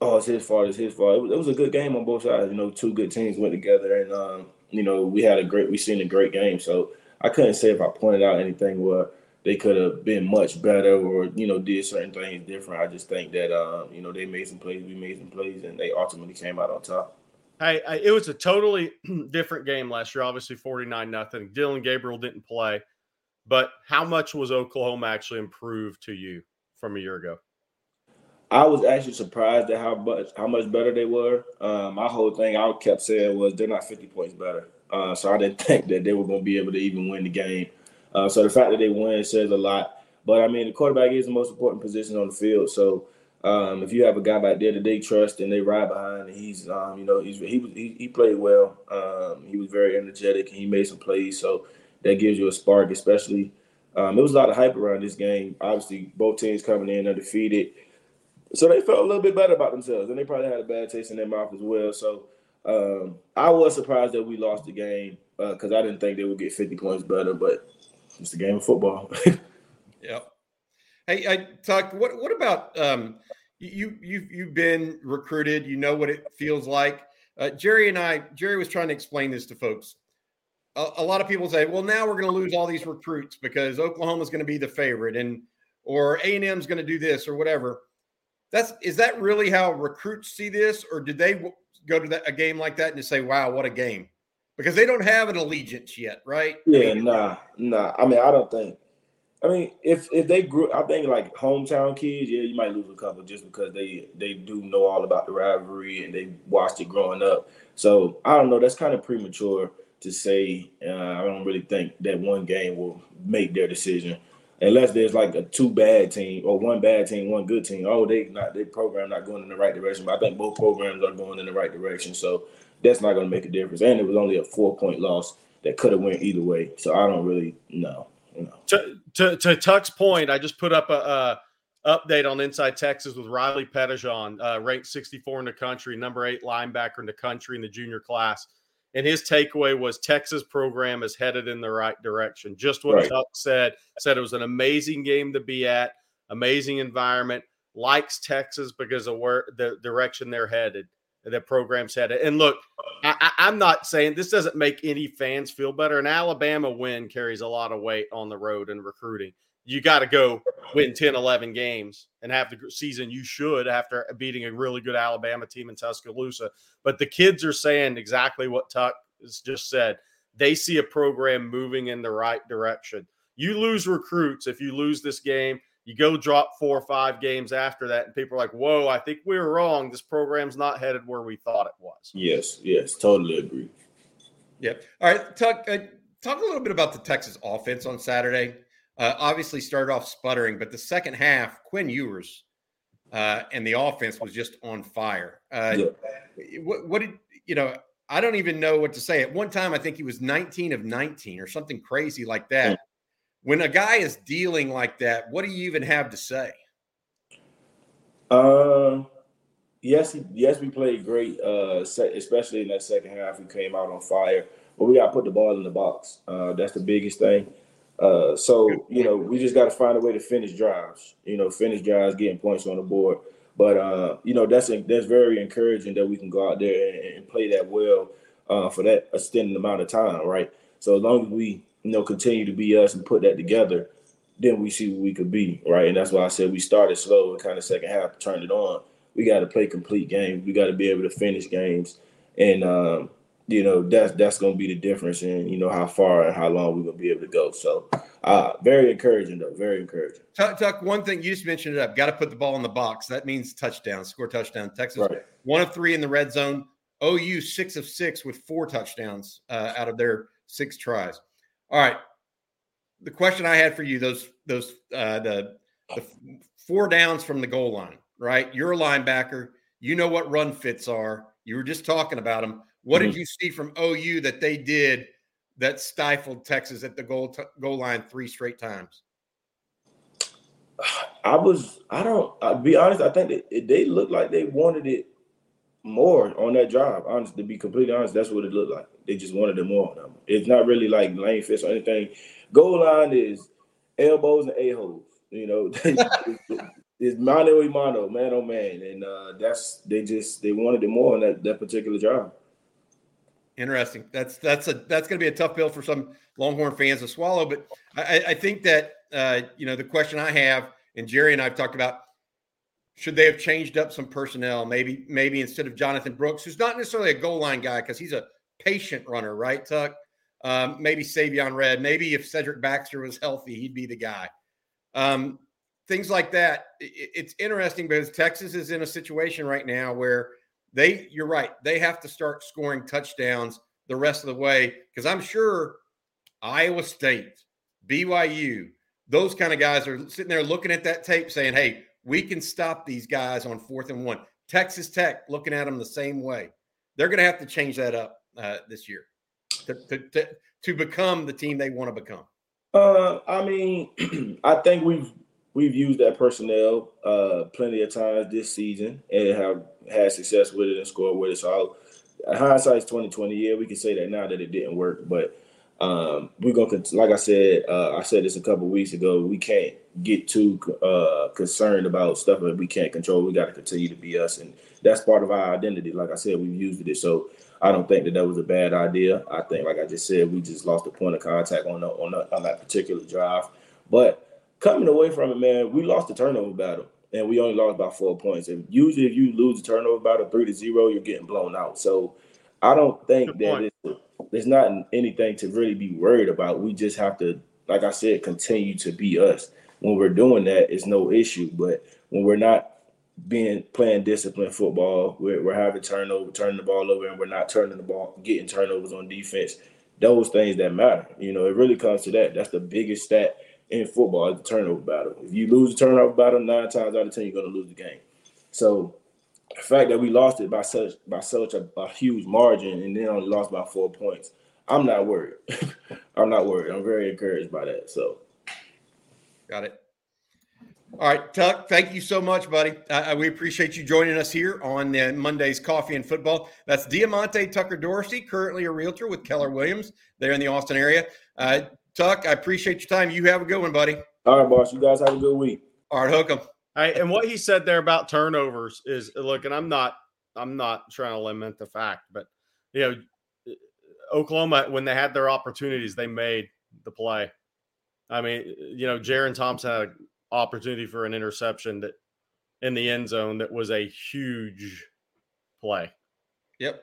oh, it's his fault, it's his fault. It was, it was a good game on both sides. You know, two good teams went together, and um, you know, we had a great, we seen a great game. So I couldn't say if I pointed out anything where they could have been much better or you know did certain things different. I just think that um, you know they made some plays, we made some plays, and they ultimately came out on top. Hey, it was a totally different game last year. Obviously, forty nine nothing. Dillon Gabriel didn't play, but how much was Oklahoma actually improved to you from a year ago? I was actually surprised at how much how much better they were. Um, my whole thing I kept saying was they're not 50 points better. Uh, so I didn't think that they were going to be able to even win the game. Uh, so the fact that they win says a lot. But I mean, the quarterback is the most important position on the field. So um, if you have a guy back there that they trust and they ride behind, and he's um, you know he's he he, he played well. Um, he was very energetic and he made some plays. So that gives you a spark, especially. Um, there was a lot of hype around this game. Obviously, both teams coming in undefeated. So they felt a little bit better about themselves, and they probably had a bad taste in their mouth as well. So um, I was surprised that we lost the game because uh, I didn't think they would get 50 points better, but it's a game of football. yep. Hey, I talk. What what about um, you? You've you've been recruited. You know what it feels like. Uh, Jerry and I. Jerry was trying to explain this to folks. A, a lot of people say, "Well, now we're going to lose all these recruits because Oklahoma's going to be the favorite, and or A and M's going to do this or whatever." That's is that really how recruits see this, or did they go to that, a game like that and just say, "Wow, what a game"? Because they don't have an allegiance yet, right? Yeah, I mean, nah, nah. I mean, I don't think. I mean, if if they grew, I think like hometown kids, yeah, you might lose a couple just because they they do know all about the rivalry and they watched it growing up. So I don't know. That's kind of premature to say. Uh, I don't really think that one game will make their decision unless there's like a two bad team or one bad team, one good team. Oh, they not their program not going in the right direction. But I think both programs are going in the right direction. So that's not going to make a difference. And it was only a four point loss that could have went either way. So I don't really know. You know. To, to to Tuck's point, I just put up a, a update on Inside Texas with Riley Pettijohn, uh, ranked 64 in the country, number eight linebacker in the country in the junior class. And his takeaway was Texas program is headed in the right direction. Just what right. Tuck said. Said it was an amazing game to be at, amazing environment. Likes Texas because of where the direction they're headed, the program's headed. And look, I, I'm not saying this doesn't make any fans feel better. An Alabama win carries a lot of weight on the road in recruiting you got to go win 10, 11 games and have the season you should after beating a really good Alabama team in Tuscaloosa. But the kids are saying exactly what Tuck has just said. They see a program moving in the right direction. You lose recruits if you lose this game. You go drop four or five games after that, and people are like, "Whoa, I think we were wrong. This program's not headed where we thought it was." Yes, yes, totally agree. Yep. All right, Tuck. Uh, talk a little bit about the Texas offense on Saturday. Uh, obviously, started off sputtering, but the second half, Quinn Ewers uh, and the offense was just on fire. Uh, yeah. what, what, did you know? I don't even know what to say. At one time, I think he was 19 of 19 or something crazy like that. When a guy is dealing like that, what do you even have to say? Um, yes, yes, we played great, uh, especially in that second half. We came out on fire, but we got to put the ball in the box. Uh, that's the biggest thing. Uh, so you know, we just got to find a way to finish drives. You know, finish drives, getting points on the board. But uh, you know, that's that's very encouraging that we can go out there and, and play that well uh, for that extended amount of time, right? So as long as we you know continue to be us and put that together, then we see what we could be, right? And that's why I said we started slow and kind of second half turned it on. We got to play complete games. We got to be able to finish games, and um, you know that's that's going to be the difference in you know how far and how long we're going to be able to go. So, uh, very encouraging though, very encouraging. Tuck, Tuck, one thing you just mentioned it up. Got to put the ball in the box. That means touchdown, score touchdown. Texas right. one of three in the red zone. OU six of six with four touchdowns uh, out of their six tries. All right, the question I had for you those those uh, the the four downs from the goal line. Right, you're a linebacker. You know what run fits are. You were just talking about them what mm-hmm. did you see from OU that they did that stifled Texas at the goal t- goal line three straight times? I was I don't I'll be honest. I think they, they looked like they wanted it more on that drive. Honest, to be completely honest, that's what it looked like. They just wanted it more on them. It's not really like lane fits or anything. Goal line is elbows and a holes. You know, it's mano a mano, man oh man, and uh, that's they just they wanted it more on that that particular drive. Interesting. That's that's a that's going to be a tough pill for some Longhorn fans to swallow. But I, I think that uh, you know the question I have, and Jerry and I've talked about, should they have changed up some personnel? Maybe maybe instead of Jonathan Brooks, who's not necessarily a goal line guy because he's a patient runner, right? Tuck. Um, maybe Savion Red. Maybe if Cedric Baxter was healthy, he'd be the guy. Um, things like that. It, it's interesting because Texas is in a situation right now where they you're right they have to start scoring touchdowns the rest of the way because i'm sure iowa state byu those kind of guys are sitting there looking at that tape saying hey we can stop these guys on fourth and one texas tech looking at them the same way they're going to have to change that up uh, this year to, to, to, to become the team they want to become uh, i mean i think we've we've used that personnel uh, plenty of times this season and have had success with it and scored with it. So I'll, hindsight's twenty twenty. Yeah, we can say that now that it didn't work, but um, we're gonna like I said, uh, I said this a couple weeks ago. We can't get too uh, concerned about stuff that we can't control. We got to continue to be us, and that's part of our identity. Like I said, we've used it, so I don't think that that was a bad idea. I think, like I just said, we just lost the point of contact on the, on, the, on that particular drive, but coming away from it, man, we lost the turnover battle and we only lost by four points. And usually, if you lose the turnover battle three to zero, you're getting blown out. So I don't think that it's, there's not anything to really be worried about. We just have to, like I said, continue to be us. When we're doing that, it's no issue. But when we're not being playing disciplined football, we're, we're having turnover, turning the ball over, and we're not turning the ball, getting turnovers on defense. Those things that matter. You know, it really comes to that. That's the biggest stat in football is the turnover battle. If you lose the turnover battle, nine times out of ten, you're going to lose the game. So the fact that we lost it by such by such a, a huge margin and then only lost by four points, I'm not worried. I'm not worried. I'm very encouraged by that. So, got it. All right, Tuck, thank you so much, buddy. Uh, we appreciate you joining us here on uh, Monday's Coffee and Football. That's Diamante Tucker Dorsey, currently a realtor with Keller Williams there in the Austin area. Uh, Tuck, I appreciate your time. You have a good one, buddy. All right, boss. You guys have a good week. All right, hook and what he said there about turnovers is look, and I'm not I'm not trying to lament the fact, but you know, Oklahoma when they had their opportunities, they made the play. I mean, you know, Jerrin Thompson had an opportunity for an interception that in the end zone that was a huge play. Yep.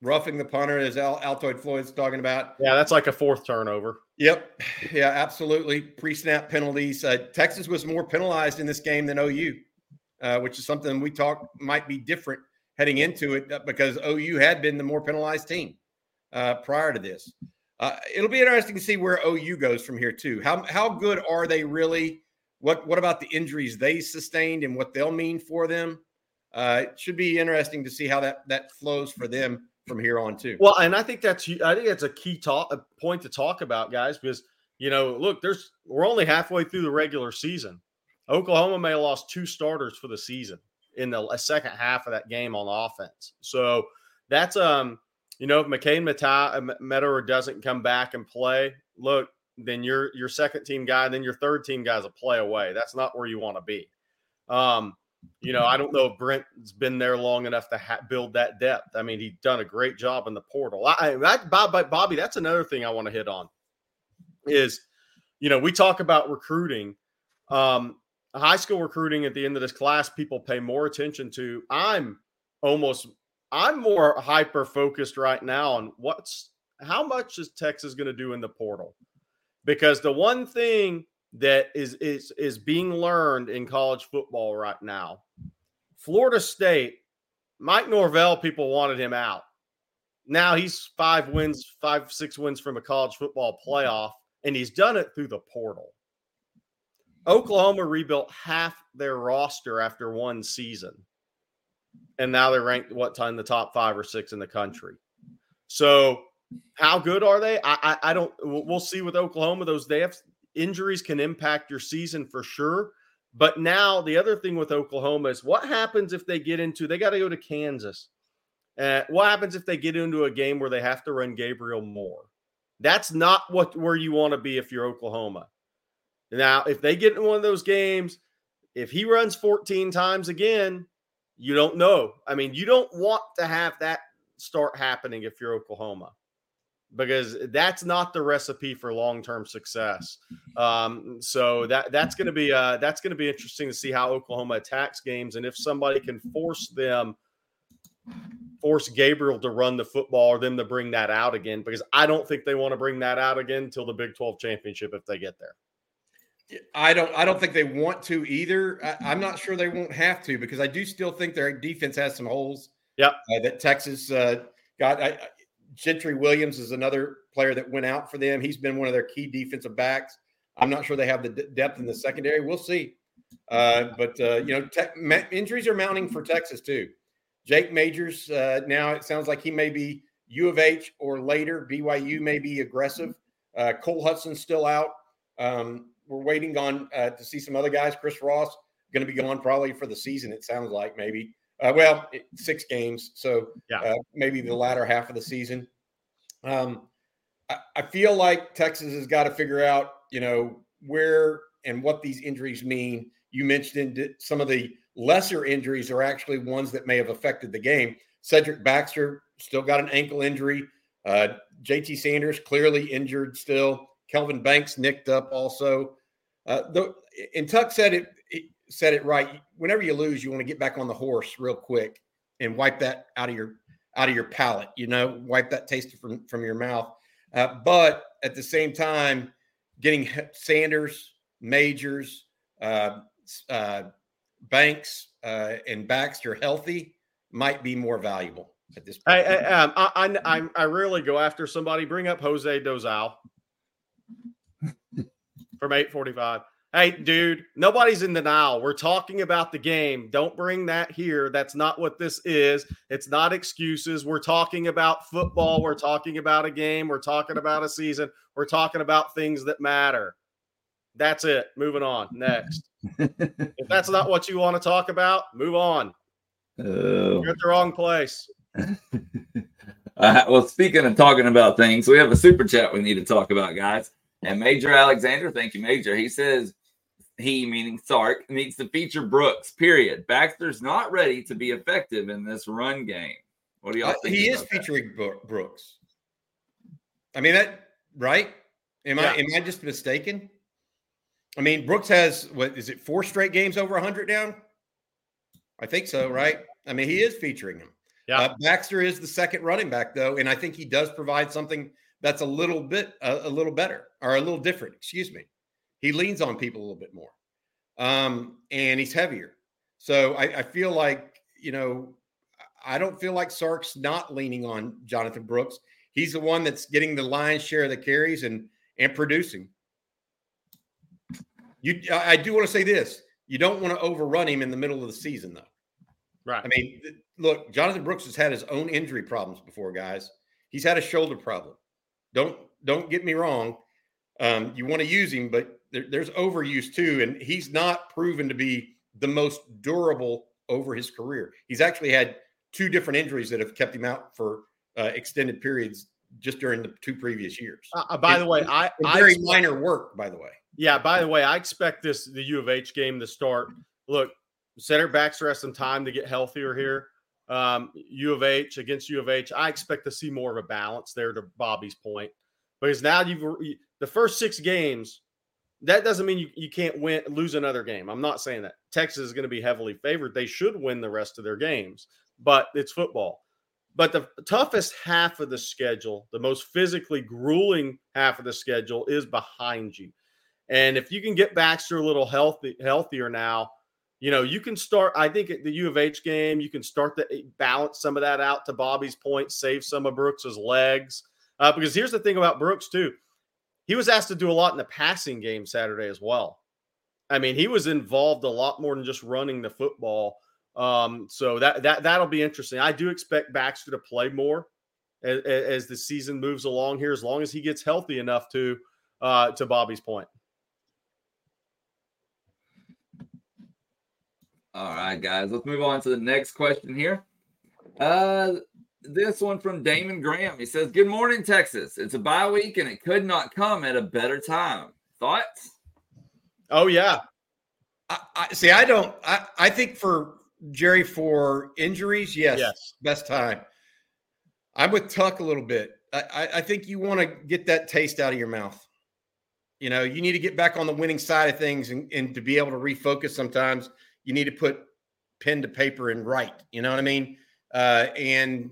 Roughing the punter, as Al- Altoid Floyd's talking about. Yeah, that's like a fourth turnover. Yep. Yeah, absolutely. Pre snap penalties. Uh, Texas was more penalized in this game than OU, uh, which is something we talk might be different heading into it uh, because OU had been the more penalized team uh, prior to this. Uh, it'll be interesting to see where OU goes from here, too. How, how good are they really? What, what about the injuries they sustained and what they'll mean for them? Uh, it should be interesting to see how that, that flows for them from here on too. Well, and I think that's I think that's a key talk a point to talk about, guys, because you know, look, there's we're only halfway through the regular season. Oklahoma may have lost two starters for the season in the second half of that game on offense. So that's um, you know, if McKade Mettauer doesn't come back and play, look, then your your second team guy, then your third team guy is a play away. That's not where you want to be. Um, you know, I don't know if Brent's been there long enough to ha- build that depth. I mean, he's done a great job in the portal. I, I Bob, Bobby, that's another thing I want to hit on is, you know, we talk about recruiting, um, high school recruiting at the end of this class. People pay more attention to. I'm almost, I'm more hyper focused right now on what's how much is Texas going to do in the portal, because the one thing that is is is being learned in college football right now. Florida State, Mike Norvell, people wanted him out. Now he's five wins, five, six wins from a college football playoff, and he's done it through the portal. Oklahoma rebuilt half their roster after one season. And now they're ranked what time the top five or six in the country. So how good are they? I, I, I don't we'll see with Oklahoma. Those they have injuries can impact your season for sure. But now the other thing with Oklahoma is what happens if they get into they got to go to Kansas. Uh, what happens if they get into a game where they have to run Gabriel more? That's not what where you want to be if you're Oklahoma. Now, if they get in one of those games, if he runs 14 times again, you don't know. I mean, you don't want to have that start happening if you're Oklahoma because that's not the recipe for long-term success. Um, so that that's going to be uh, that's going to be interesting to see how Oklahoma attacks games and if somebody can force them force Gabriel to run the football or them to bring that out again because I don't think they want to bring that out again until the Big 12 championship if they get there. I don't I don't think they want to either. I, am not sure they won't have to because I do still think their defense has some holes. Yep. Uh, that Texas uh, got. I, Gentry Williams is another player that went out for them. He's been one of their key defensive backs. I'm not sure they have the d- depth in the secondary. We'll see. Uh, but uh, you know, te- injuries are mounting for Texas too. Jake Majors uh, now it sounds like he may be U of H or later. BYU may be aggressive. Uh, Cole Hutson's still out. Um, we're waiting on uh, to see some other guys. Chris Ross going to be gone probably for the season. It sounds like maybe. Uh, well, six games, so yeah. uh, maybe the latter half of the season. Um, I, I feel like Texas has got to figure out, you know, where and what these injuries mean. You mentioned some of the lesser injuries are actually ones that may have affected the game. Cedric Baxter still got an ankle injury. Uh, JT Sanders clearly injured still. Kelvin Banks nicked up also. Uh, the, and Tuck said it, it said it right. Whenever you lose, you want to get back on the horse real quick and wipe that out of your out of your palate. You know, wipe that taste from from your mouth. Uh, but at the same time, getting Sanders, Majors, uh, uh, Banks, uh, and Baxter healthy might be more valuable. at this I, point. I, um, I, I, I- I rarely go after somebody. Bring up Jose Dozal from 845. Hey, dude, nobody's in denial. We're talking about the game. Don't bring that here. That's not what this is. It's not excuses. We're talking about football. We're talking about a game. We're talking about a season. We're talking about things that matter. That's it. Moving on. Next. if that's not what you want to talk about, move on. Oh. You're at the wrong place. Uh, well, speaking of talking about things, we have a super chat we need to talk about, guys. And Major Alexander, thank you, Major. He says he, meaning Sark, needs to feature Brooks. Period. Baxter's not ready to be effective in this run game. What do y'all Uh, think? he is about that? featuring Bro- Brooks. I mean that right? Am Yeah. I am I just mistaken? I mean, Brooks has what is it four straight games over 100 down? I think so, right? I mean, he is featuring him. Yeah. Uh, Baxter is the second running back though, and I think he does provide something that's a little bit a, a little better or a little different. Excuse me. He leans on people a little bit more, um, and he's heavier. So I, I feel like you know I don't feel like Sark's not leaning on Jonathan Brooks. He's the one that's getting the lion's share of the carries and and producing. You, I I do want to say this: you don't want to overrun him in the middle of the season, though. Right. I mean, look, Jonathan Brooks has had his own injury problems before, guys. He's had a shoulder problem. Don't don't get me wrong. Um, you want to use him, but there, there's overuse too, and he's not proven to be the most durable over his career. He's actually had two different injuries that have kept him out for uh, extended periods just during the two previous years. Uh, uh, by the way, I, I very expect- minor work, by the way. Yeah, by the way, I expect this the U of H game to start. Look, center Baxter has some time to get healthier here. Um, U of H against U of H, I expect to see more of a balance there. To Bobby's point, because now you've the first six games. That doesn't mean you, you can't win lose another game. I'm not saying that Texas is going to be heavily favored. They should win the rest of their games, but it's football. But the toughest half of the schedule, the most physically grueling half of the schedule, is behind you. And if you can get Baxter a little healthy, healthier now, you know, you can start. I think at the U of H game, you can start to balance some of that out to Bobby's point, save some of Brooks's legs. Uh, because here's the thing about Brooks, too. He was asked to do a lot in the passing game Saturday as well. I mean, he was involved a lot more than just running the football. Um, so that that that'll be interesting. I do expect Baxter to play more as, as the season moves along here, as long as he gets healthy enough to. Uh, to Bobby's point. All right, guys, let's move on to the next question here. Uh, this one from Damon Graham. He says, "Good morning, Texas. It's a bye week, and it could not come at a better time. Thoughts?" Oh yeah, I, I see. I don't. I, I think for Jerry for injuries, yes, yes. best time. I'm with Tuck a little bit. I, I, I think you want to get that taste out of your mouth. You know, you need to get back on the winning side of things, and, and to be able to refocus. Sometimes you need to put pen to paper and write. You know what I mean? Uh, and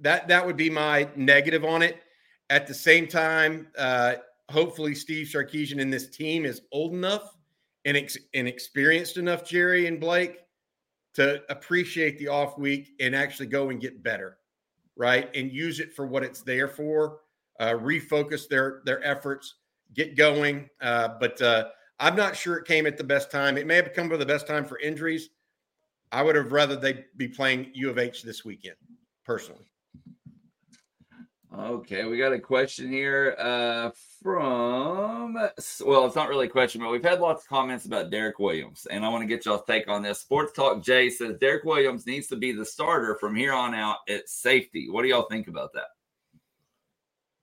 that that would be my negative on it. At the same time, uh, hopefully Steve Sarkisian and this team is old enough and, ex- and experienced enough, Jerry and Blake, to appreciate the off week and actually go and get better, right? And use it for what it's there for. Uh, refocus their their efforts, get going. Uh, but uh, I'm not sure it came at the best time. It may have come at the best time for injuries. I would have rather they be playing U of H this weekend, personally. Okay, we got a question here uh, from. Well, it's not really a question, but we've had lots of comments about Derek Williams, and I want to get y'all's take on this. Sports Talk Jay says Derek Williams needs to be the starter from here on out at safety. What do y'all think about that?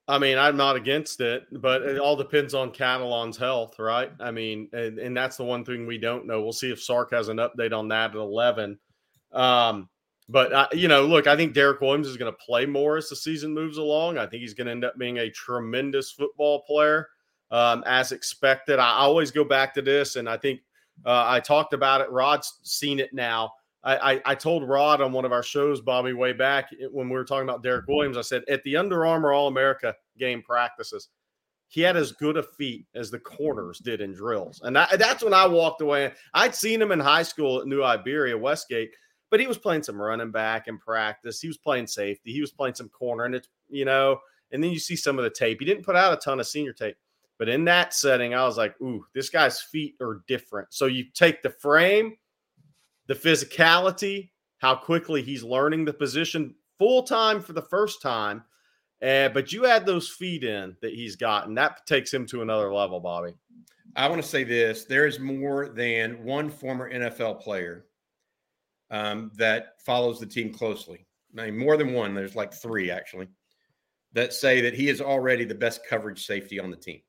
I mean, I'm not against it, but it all depends on Catalon's health, right? I mean, and, and that's the one thing we don't know. We'll see if Sark has an update on that at 11. Um, but uh, you know, look, I think Derek Williams is going to play more as the season moves along. I think he's going to end up being a tremendous football player, um, as expected. I always go back to this, and I think uh, I talked about it. Rod's seen it now. I, I, I told Rod on one of our shows, Bobby, way back when we were talking about Derek Williams. I said at the Under Armour All America game practices, he had as good a feet as the corners did in drills, and that, that's when I walked away. I'd seen him in high school at New Iberia, Westgate but he was playing some running back in practice. He was playing safety. He was playing some corner, and it's you know, and then you see some of the tape. He didn't put out a ton of senior tape, but in that setting, I was like, ooh, this guy's feet are different. So you take the frame, the physicality, how quickly he's learning the position full time for the first time. Uh, but you add those feet in that he's gotten, that takes him to another level, Bobby. I want to say this there is more than one former NFL player um, that follows the team closely. I mean, more than one. There's like three actually that say that he is already the best coverage safety on the team.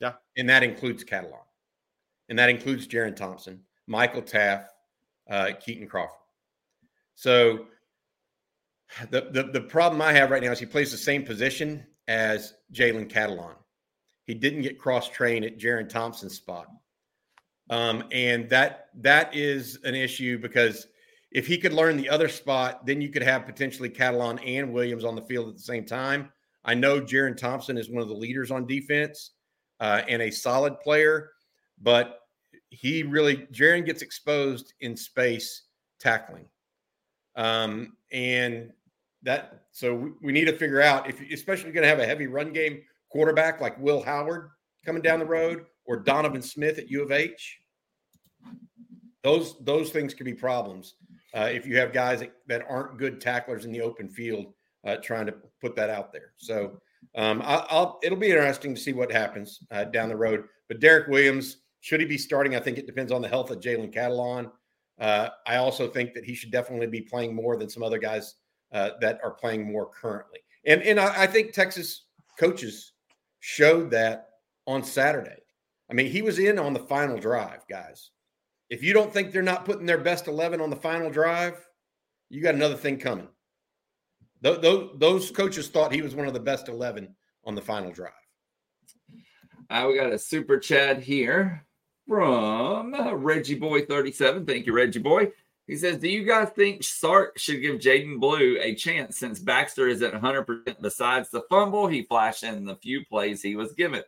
Yeah. And that includes Catalon. And that includes Jerrin Thompson, Michael Taaffe, uh, Kitan Crawford. So the, the, the problem I have right now is he plays the same position as Jalen Catalon. He didn't get cross trained at Jerrin Thompson's spot. Um, and that that is an issue because if he could learn the other spot, then you could have potentially Catalon and Williams on the field at the same time. I know Jerrin Thompson is one of the leaders on defense uh, and a solid player, but he really Jerrin gets exposed in space tackling, um, and that so we, we need to figure out if especially going to have a heavy run game quarterback like Will Howard coming down the road or Donovan Smith at U of H. Those those things could be problems uh, if you have guys that, that, aren't good tacklers in the open field uh, trying to put that out there. So um, I, will it'll be interesting to see what happens uh, down the road. But Derek Williams should he be starting? I think it depends on the health of Jalen Catalon. Uh, I also think that he should definitely be playing more than some other guys uh, that are playing more currently. And and I, I think Texas coaches showed that on Saturday. I mean, he was in on the final drive, guys. If you don't think they're not putting their best 11 on the final drive, you got another thing coming. Those, those coaches thought he was one of the best 11 on the final drive. Uh, we got a super chat here from Reggie Boy 37. Thank you, Reggie Boy. He says, Do you guys think Sark should give Jaydon Blue a chance since Baxter is at 100% besides the fumble he flashed in the few plays he was given?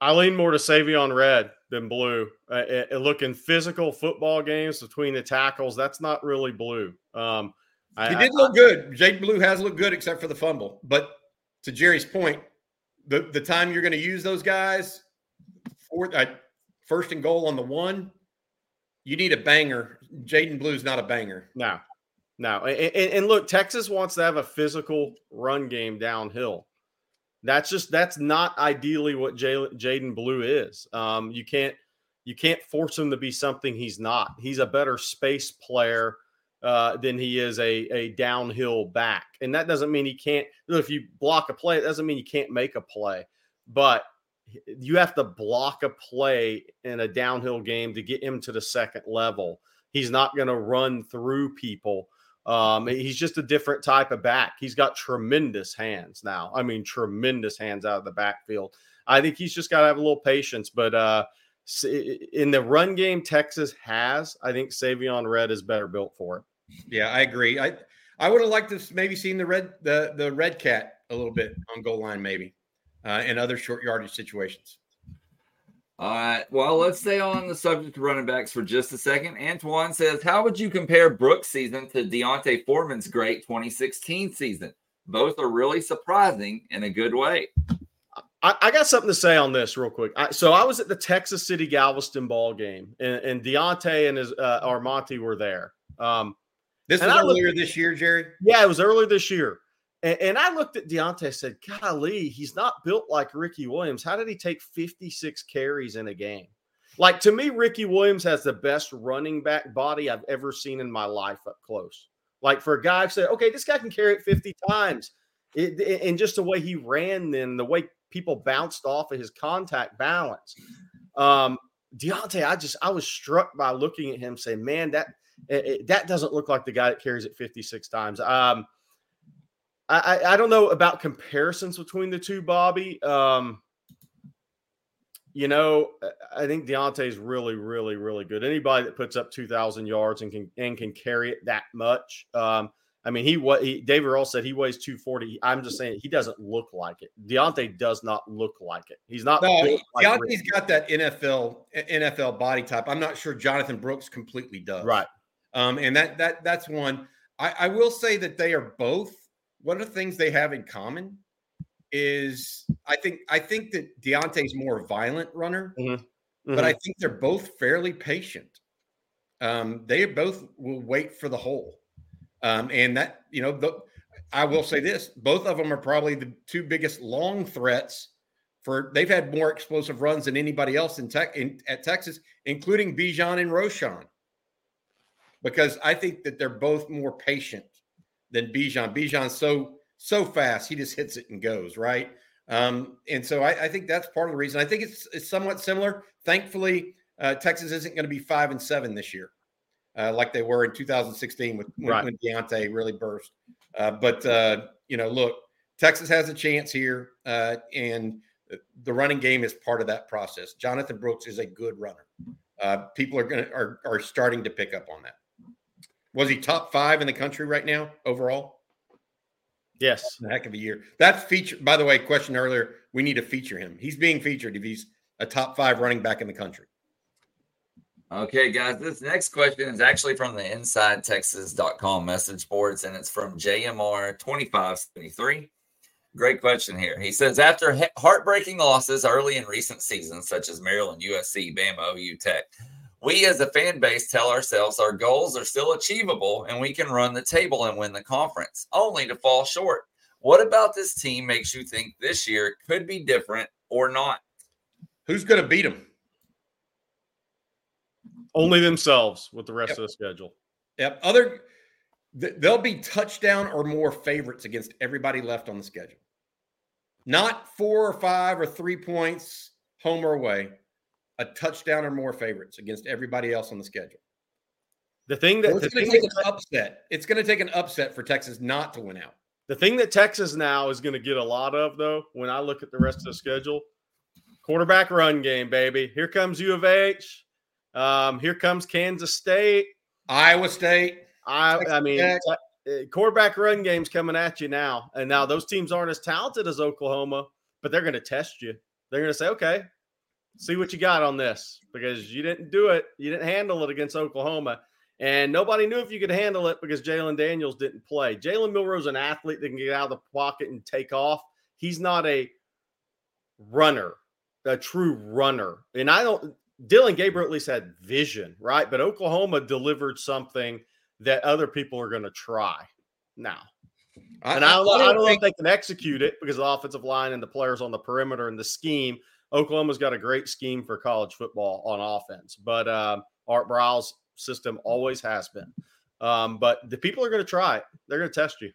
I lean more to Savion Red than Blue. Uh, looking physical football games between the tackles, that's not really Blue. Um, I, he did I, look good. Jaydon Blue has looked good except for the fumble. But to Jerry's point, the, the time you're going to use those guys, for, uh, first and goal on the one – you need a banger. Jaydon Blue's not a banger. No, no. And, and, look, Texas wants to have a physical run game downhill. That's just that's not ideally what Jaydon Blue is. Um, you can't you can't force him to be something he's not. He's a better space player uh, than he is a a downhill back, and that doesn't mean he can't. If you block a play, it doesn't mean you can't make a play. But you have to block a play in a downhill game to get him to the second level. He's not going to run through people. Um, he's just a different type of back. He's got tremendous hands now. I mean, tremendous hands out of the backfield. I think he's just got to have a little patience. But uh, in the run game, Texas has. I think Savion Red is better built for it. Yeah, I agree. I I would have liked to maybe seen the red the the red cat a little bit on goal line, maybe uh, and other short yardage situations. All right. Well, let's stay on the subject of running backs for just a second. Antoine says, How would you compare Brooks' season to D'Onta Foreman's great 2016 season? Both are really surprising in a good way. I, I got something to say on this real quick. I, so I was at the Texas City Galveston ball game, and, and D'Onta and his uh, Armanti were there. Um, this was earlier looked, this year, Jerry. Yeah, it was earlier this year. And, and I looked at D'Onta and said, golly, he's not built like Ricky Williams. How did he take 56 carries in a game? Like to me, Ricky Williams has the best running back body I've ever seen in my life up close. Like for a guy, I've said, okay, this guy can carry it 50 times. It, and just the way he ran, then the way people bounced off of his contact balance. Um, D'Onta, I just I was struck by looking at him, saying, "Man, that it, that doesn't look like the guy that carries it 56 times." Um, I, I don't know about comparisons between the two, Bobby. Um, you know, I think D'Onta is really, really, really good. Anybody that puts up two thousand yards and can and can carry it that much. Um, I mean, he what he David Earl said he weighs two forty. I'm just saying he doesn't look like it. D'Onta does not look like it. He's not. No, like D'Onta's got that NFL NFL body type. I'm not sure Jonathan Brooks completely does. Right. Um, and that that that's one. I, I will say that they are both. One of the things they have in common is I think I think that D'Onta's more violent runner, Mm-hmm. but I think they're both fairly patient. Um, they both will wait for the hole, um, and that you know the, I will say this: both of them are probably the two biggest long threats. For they've had more explosive runs than anybody else in tech in, at Texas, including Bijan and Roschon. Because I think that they're both more patient than Bijan. Bijan's so so fast, he just hits it and goes right. Um, and so I, I think that's part of the reason. I think it's, it's somewhat similar. Thankfully, uh, Texas isn't going to be five and seven this year, uh, like they were in 2016 with when, Right. when D'Onta really burst. Uh, but uh, you know, look, Texas has a chance here, uh, and the running game is part of that process. Jonathan Brooks is a good runner. Uh, people are going to are are starting to pick up on that. Was he top five in the country right now overall? Yes. a heck of a year. That feature, By the way, question earlier. We need to feature him. He's being featured if he's a top five running back in the country. Okay, guys, this next question is actually from the InsideTexas.com message boards, and it's from JMR2573. Great question here. He says, after heartbreaking losses early in recent seasons, such as Maryland, USC, Bama, OU Tech, we as a fan base tell ourselves our goals are still achievable and we can run the table and win the conference, only to fall short. What about this team makes you think this year could be different or not? Who's going to beat them? Only themselves with the rest Yep. of the schedule. Yep. Other, th- they'll be touchdown or more favorites against everybody left on the schedule. Not four or five or three points home or away. A touchdown or more favorites against everybody else on the schedule. The thing that it's going to take that, an upset. It's going to take an upset for Texas not to win out. the thing that Texas now is going to get a lot of though, when I look at the rest of the schedule, quarterback run game, baby. Here comes U of H. Um, here comes Kansas State. Iowa State. I, Texas I mean, Tech. uh, quarterback run game's coming at you now, and now those teams aren't as talented as Oklahoma, but they're going to test you. They're going to say, "Okay, see what you got on this," because you didn't do it, you didn't handle it against Oklahoma, and nobody knew if you could handle it because Jalon Daniels didn't play. Jalen Milroe's an athlete that can get out of the pocket and take off. He's not a runner, a true runner, and I don't. Dillon Gabriel at least had vision, right? But Oklahoma delivered something that other people are going to try now. And I, don't, I don't know if they can execute it because the offensive line and the players on the perimeter and the scheme. Oklahoma's got a great scheme for college football on offense, but um, Art Brow's system always has been. Um, but the people are going to try it. They're going to test you.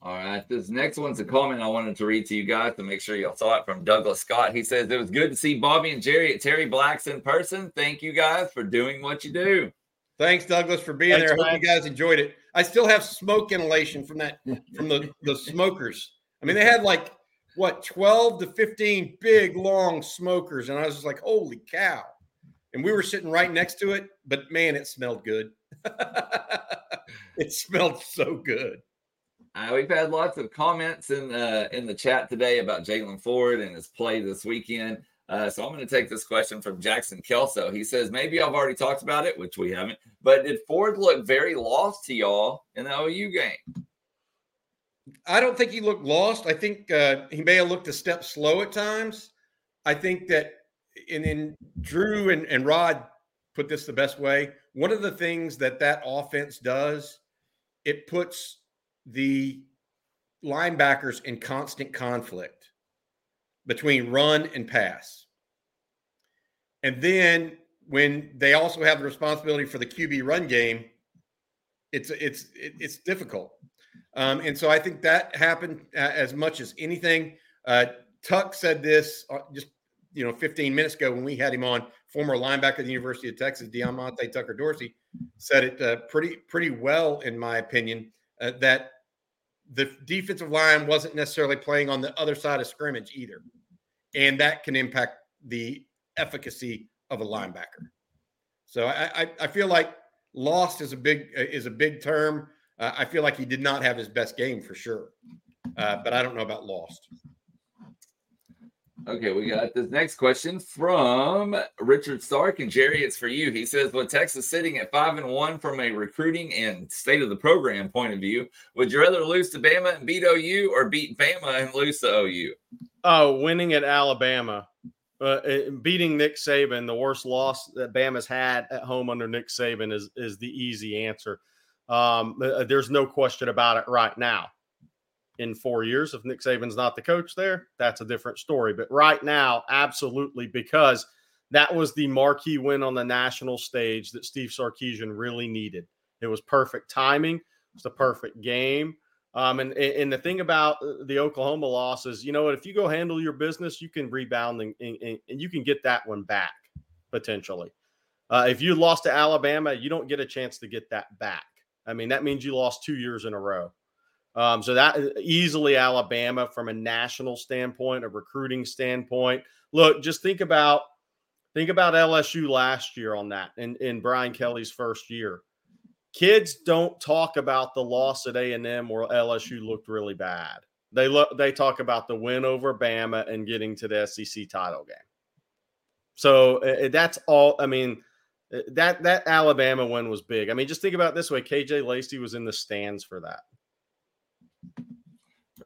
All right. This next one's a comment I wanted to read to you guys to make sure y'all saw it from Douglas Scott. He says, It was good to see Bobby and Jerry at Terry Black's in person. Thank you guys for doing what you do. Thanks, Douglas, for being Thanks, there. Hope you guys enjoyed it. I still have smoke inhalation from that from the the smokers. I mean, they had like what twelve to fifteen big long smokers, and I was just like, "Holy cow!" And we were sitting right next to it, but man, it smelled good. it smelled so good. Uh, we've had lots of comments in uh, in the chat today about Jaylan Ford and his play this weekend. Uh, so I'm going to take this question from Jackson Kelso. He says, maybe I've already talked about it, which we haven't, but did Ford look very lost to y'all in the OU game? I don't think he looked lost. I think uh, he may have looked a step slow at times. I think that, and then Drew and, and Rod put this the best way. One of the things that that offense does, it puts the linebackers in constant conflict between run and pass. And then when they also have the responsibility for the QB run game, it's it's it's difficult. Um, and so I think that happened uh, as much as anything. Uh, Tuck said this uh, just you know 15 minutes ago when we had him on. Former linebacker of the University of Texas, Diamante Tucker Dorsey, said it uh, pretty pretty well in my opinion uh, that the defensive line wasn't necessarily playing on the other side of scrimmage either, and that can impact the efficacy of a linebacker. So I, I, I feel like lost is a big is a big term. Uh, I feel like he did not have his best game for sure, uh, but I don't know about lost. Okay, we got this next question from Richard Stark and Jerry. It's for you. He says, "With Texas sitting at five and one from a recruiting and state of the program point of view, would you rather lose to Bama and beat OU, or beat Bama and lose to OU?" Oh, winning at Alabama, uh, beating Nick Saban, the worst loss that Bama's had at home under Nick Saban, is is the easy answer. Um, uh, there's no question about it right now in four years. If Nick Saban's not the coach there, that's a different story. But right now, absolutely, because that was the marquee win on the national stage that Steve Sarkisian really needed. It was perfect timing. It's the perfect game. Um, and and the thing about uh, the Oklahoma loss is, you know, what, if you go handle your business, you can rebound and, and, and you can get that one back potentially. Uh, if you lost to Alabama, you don't get a chance to get that back. I mean, that means you lost two years in a row. Um, so that easily Alabama from a national standpoint, a recruiting standpoint. Look, just think about think about LSU last year on that in, in Brian Kelly's first year. Kids don't talk about the loss at A&M where LSU looked really bad. They look they talk about the win over Bama and getting to the SEC title game. So uh, that's all I mean Uh, that that Alabama win was big. I mean just think about this way KJ Lacey was in the stands for that.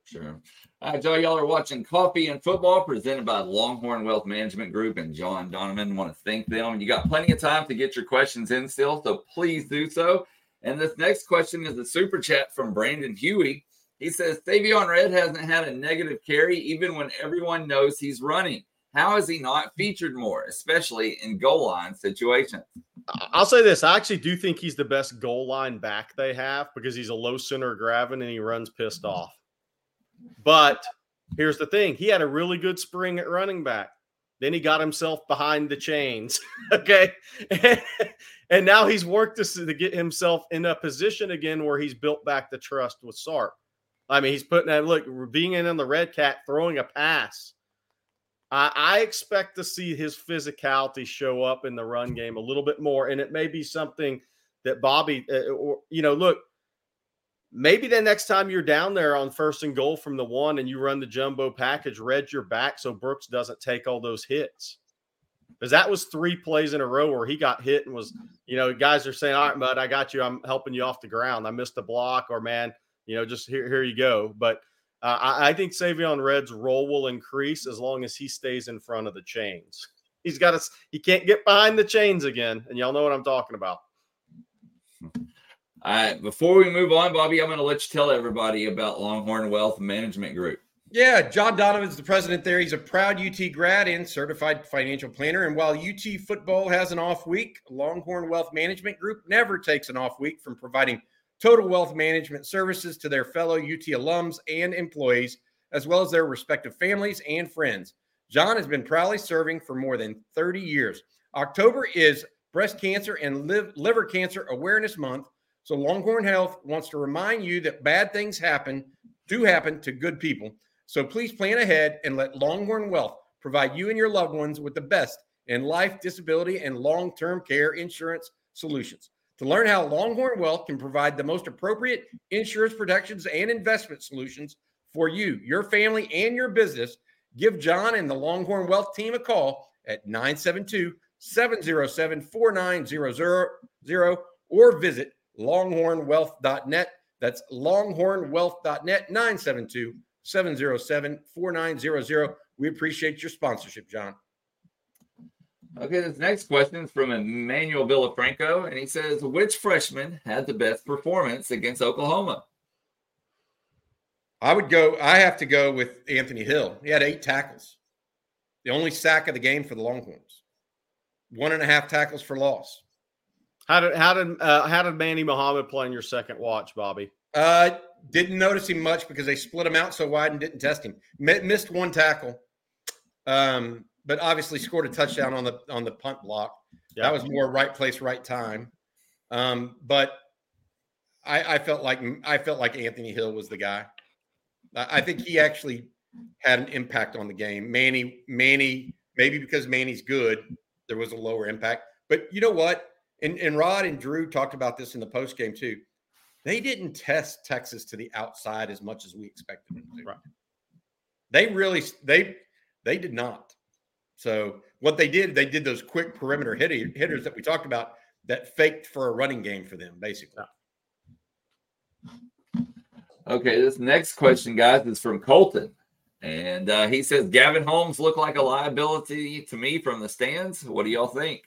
Sure. All right, Joe, y'all are watching Coffee and Football presented by Longhorn Wealth Management Group and John Donovan. Want to thank them. You got plenty of time to get your questions in still, so please do so. And this next question is a super chat from Brandon Huey. He says Savion Red hasn't had a negative carry even when everyone knows he's running. How is he not featured more, especially in goal line situations? I'll say this. I actually do think he's the best goal line back they have because he's a low center of gravity and he runs pissed mm-hmm. off. But here's the thing he had a really good spring at running back. Then he got himself behind the chains. okay. and now he's worked to, to get himself in a position again where he's built back the trust with Sark. I mean, he's putting that look, being in on the red cat, throwing a pass. I, I expect to see his physicality show up in the run game a little bit more. And it may be something that Bobby, uh, or, you know, look, maybe the next time you're down there on first and goal from the one and you run the jumbo package, red your back so Brooks doesn't take all those hits. Because that was three plays in a row where he got hit and was, you know, guys are saying, All right, bud, I got you. I'm helping you off the ground. I missed a block, or man, you know, just here, here you go. But uh, I, I think Savion Red's role will increase as long as he stays in front of the chains. He's got to, he can't get behind the chains again. And y'all know what I'm talking about. All right. Before we move on, Bobby, I'm going to let you tell everybody about Longhorn Wealth Management Group. Yeah, John Donovan's the president there. He's a proud UT grad and certified financial planner. And while UT football has an off week, Longhorn Wealth Management Group never takes an off week from providing total wealth management services to their fellow UT alums and employees, as well as their respective families and friends. John has been proudly serving for more than 30 years. October is Breast Cancer and Liver Cancer Awareness Month. So Longhorn Health wants to remind you that bad things happen, do happen to good people. So please plan ahead and let Longhorn Wealth provide you and your loved ones with the best in life, disability, and long term care insurance solutions. To learn how Longhorn Wealth can provide the most appropriate insurance protections and investment solutions for you, your family, and your business, give John and the Longhorn Wealth team a call at 972 707 4900 or visit longhornwealth.net. That's longhornwealth.net, 972 707 4900. We appreciate your sponsorship, John. Okay, this next question is from Emmanuel Villafranco, and he says, Which freshman had the best performance against Oklahoma? I would go, I have to go with Anthony Hill. He had eight tackles, the only sack of the game for the Longhorns, one and a half tackles for loss. How did how did uh, how did Manny Muhammad play in your second watch, Bobby? Uh, didn't notice him much because they split him out so wide and didn't test him. M- missed one tackle, um, but obviously scored a touchdown on the on the punt block. Yeah. That was more right place, right time. Um, but I, I felt like I felt like Anthony Hill was the guy. I, I think he actually had an impact on the game. Manny, Manny, maybe because Manny's good, there was a lower impact. But you know what? and, and Rod and Drew talked about this in the post game too. They didn't test Texas to the outside as much as we expected them to. Right. They really they They did not. So what they did, they did those quick perimeter hitters that we talked about that faked for a running game for them, basically. Okay, this next question, guys, is from Colton. And uh, he says Gavin Holmes looked like a liability to me from the stands. What do y'all think?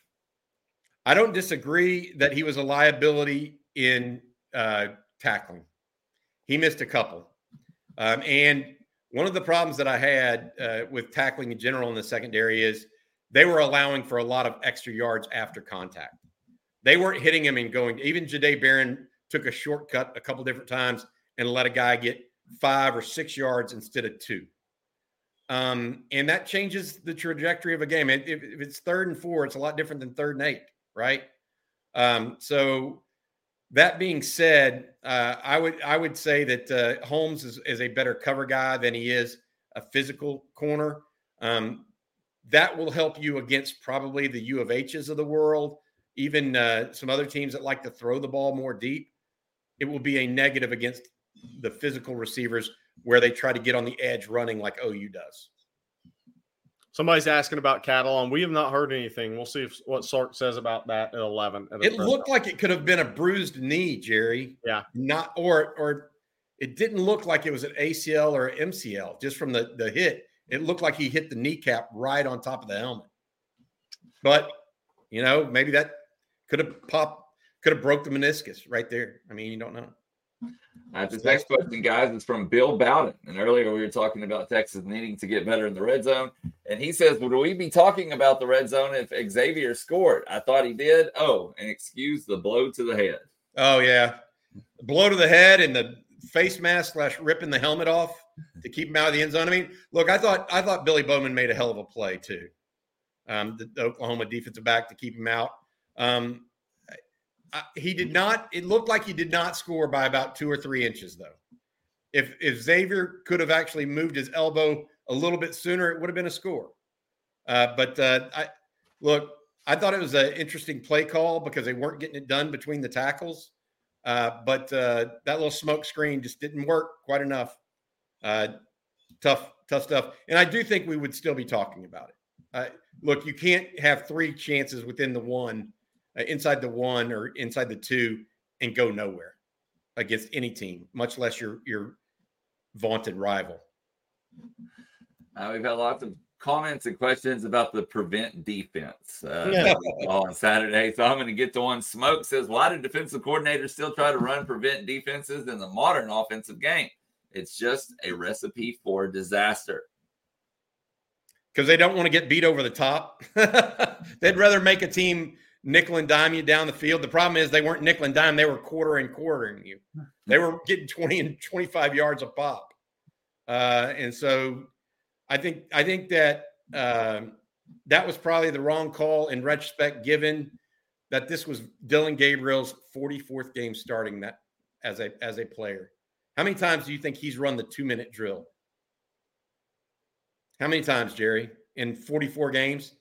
I don't disagree that he was a liability in uh, tackling. He missed a couple. Um, and one of the problems that I had uh, with tackling in general in the secondary is they were allowing for a lot of extra yards after contact. They weren't hitting him and going. Even Jahdae Barron took a shortcut a couple different times and let a guy get five or six yards instead of two. Um, and that changes the trajectory of a game. If, if, it's third and four, it's a lot different than third and eight, right? Um, so that being said, uh, I would I would say that uh, Holmes is, is, a better cover guy than he is a physical corner. Um, that will help you against probably the U of H's of the world, even uh, some other teams that like to throw the ball more deep. It will be a negative against the physical receivers where they try to get on the edge running like OU does. Somebody's asking about Catalon. We have not heard anything. We'll see if, what Sark says about that at eleven. At it looked like it could have been a bruised knee, Jerry. Yeah, not or or it didn't look like it was an ACL or MCL just from the the hit. It looked like he hit the kneecap right on top of the helmet. But you know, maybe that could have popped, could have broke the meniscus right there. I mean, you don't know. All right, this next question, guys, is from Bill Bowden. And earlier we were talking about Texas needing to get better in the red zone. And he says, Would we be talking about the red zone if Xavier scored? I thought he did. Oh, and excuse the blow to the head. Oh, yeah. The blow to the head and the face mask slash ripping the helmet off to keep him out of the end zone. I mean, look, I thought I thought Billy Bowman made a hell of a play too. Um, the, the Oklahoma defensive back to keep him out. Um, he did not. It looked like he did not score by about two or three inches, though. If if Xavier could have actually moved his elbow a little bit sooner, it would have been a score. Uh, but uh, I look, I thought it was an interesting play call because they weren't getting it done between the tackles. Uh, but uh, that little smoke screen just didn't work quite enough. Uh, tough, tough stuff. And I do think we would still be talking about it. Look, you can't have three chances within the one inside the one or inside the two and go nowhere against any team, much less your your vaunted rival. Uh, we've had lots of comments and questions about the prevent defense uh, yeah. on Saturday. So I'm going to get to one. Smoke says, Why do defensive coordinators still try to run prevent defenses in the modern offensive game? It's just a recipe for disaster. Because they don't want to get beat over the top. They'd rather make a team nickel and dime you down the field. The problem is they weren't nickel and dime; they were quarter and quartering you. They were getting twenty and twenty-five yards a pop, uh, and so I think I think that uh, that was probably the wrong call in retrospect, given that this was Dillon Gabriel's forty-fourth game starting that as a as a player. How many times do you think he's run the two-minute drill? How many times, Jerry, in forty-four games?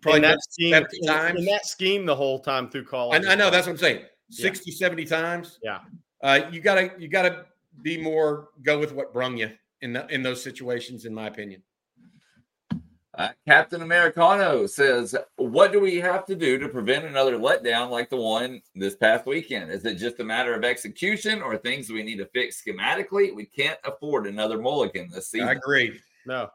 Probably in that scheme, in, times. in that scheme the whole time through college. I, I know that's what I'm saying. 60, yeah. 70 times. Yeah. Uh, you gotta you gotta be more go with what brung you in the, in those situations, in my opinion. Uh, Captain Americano says, "What do we have to do to prevent another letdown like the one this past weekend? Is it just a matter of execution, or things we need to fix schematically? We can't afford another mulligan this season." I agree. No,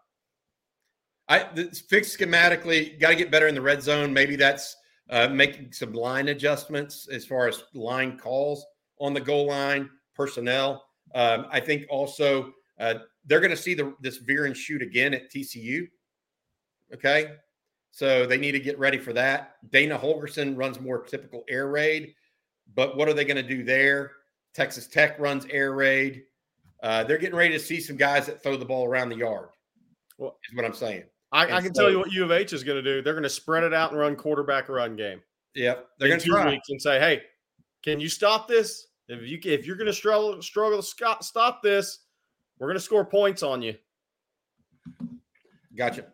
I fixed schematically. Got to get better in the red zone. Maybe that's uh, making some line adjustments as far as line calls on the goal line, personnel. Um, I think also uh, they're going to see the, this veer and shoot again at TCU. Okay, so they need to get ready for that. Dana Holgorsen runs more typical air raid, but what are they going to do there? Texas Tech runs air raid. Uh, they're getting ready to see some guys that throw the ball around the yard. Well, is what I'm saying. I, I can so, tell you what U of H is going to do. They're going to spread it out and run quarterback run game. Yep, they're going to try weeks and say, "Hey, can you stop this? If you if you're going to struggle struggle to stop this, we're going to score points on you." Gotcha.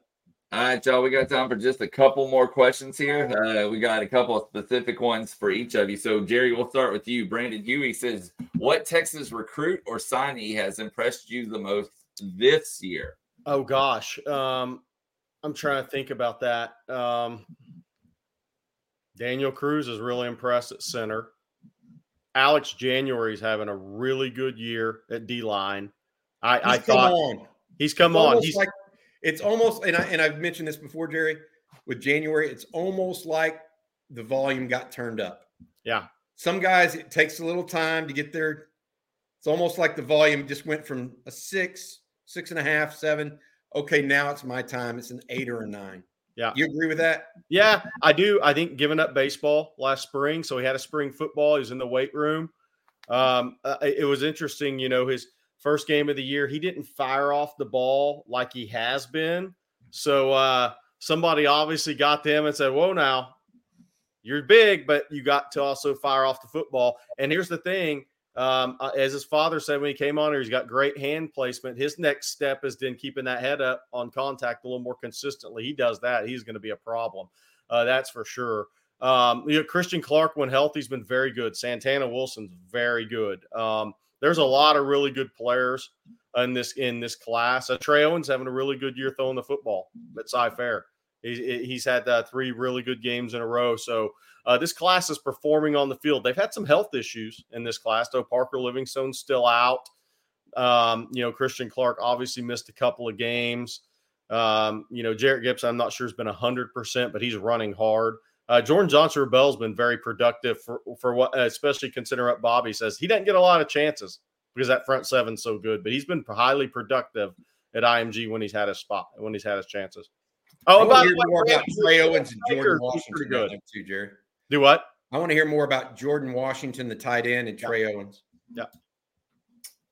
All right, y'all. We got time for just a couple more questions here. Uh, we got a couple of specific ones for each of you. So, Jerry, we'll start with you. Brandon Huey says, "What Texas recruit or signee has impressed you the most this year?" Oh gosh, um, I'm trying to think about that. Um, Daniel Cruz is really impressed at center. Alex January is having a really good year at D line. I, I thought on. he's come It's on. He's like it's almost, and I and I've mentioned this before, Jerry. With January, it's almost like the volume got turned up. yeah, Some guys, it takes a little time to get there. It's almost like the volume just went from a six, six and a half, seven. Okay, now it's my time. It's an eight or a nine. Yeah. You agree with that? Yeah, I do. I think giving up baseball last spring, so he had a spring football. He was in the weight room. Um, uh, it was interesting, you know, his first game of the year, he didn't fire off the ball like he has been. So uh, somebody obviously got to him and said, "Whoa, now you're big, but you got to also fire off the football." And here's the thing: um, uh, as his father said when he came on here, he's got great hand placement. His next step is then keeping that head up on contact a little more consistently. He does that, he's going to be a problem. Uh, that's for sure. Um, you know, Christian Clark, when healthy, has been very good. Santana Wilson's very good. Um, there's a lot of really good players in this in this class. Uh, Trey Owens having a really good year throwing the football at Cy Fair. He, he's had uh, three really good games in a row. So uh, this class is performing on the field. They've had some health issues in this class, though. Parker Livingstone's still out. Um, you know, Christian Clark obviously missed a couple of games. Um, you know, Jarrett Gibson, I'm not sure has been 100%, but he's running hard. Uh, Jordan Johnson Rebel's been very productive for, for what, especially considering what Bobby says. He doesn't get a lot of chances because that front seven's so good, but he's been highly productive at IMG when he's had his spot, when he's had his chances. Oh, want by the way, Trey Owens and Jordan Washington pretty good good. too, Jerry. Do what? I want to hear more about Jordan Washington, the tight end, and Trey Owens. Yeah.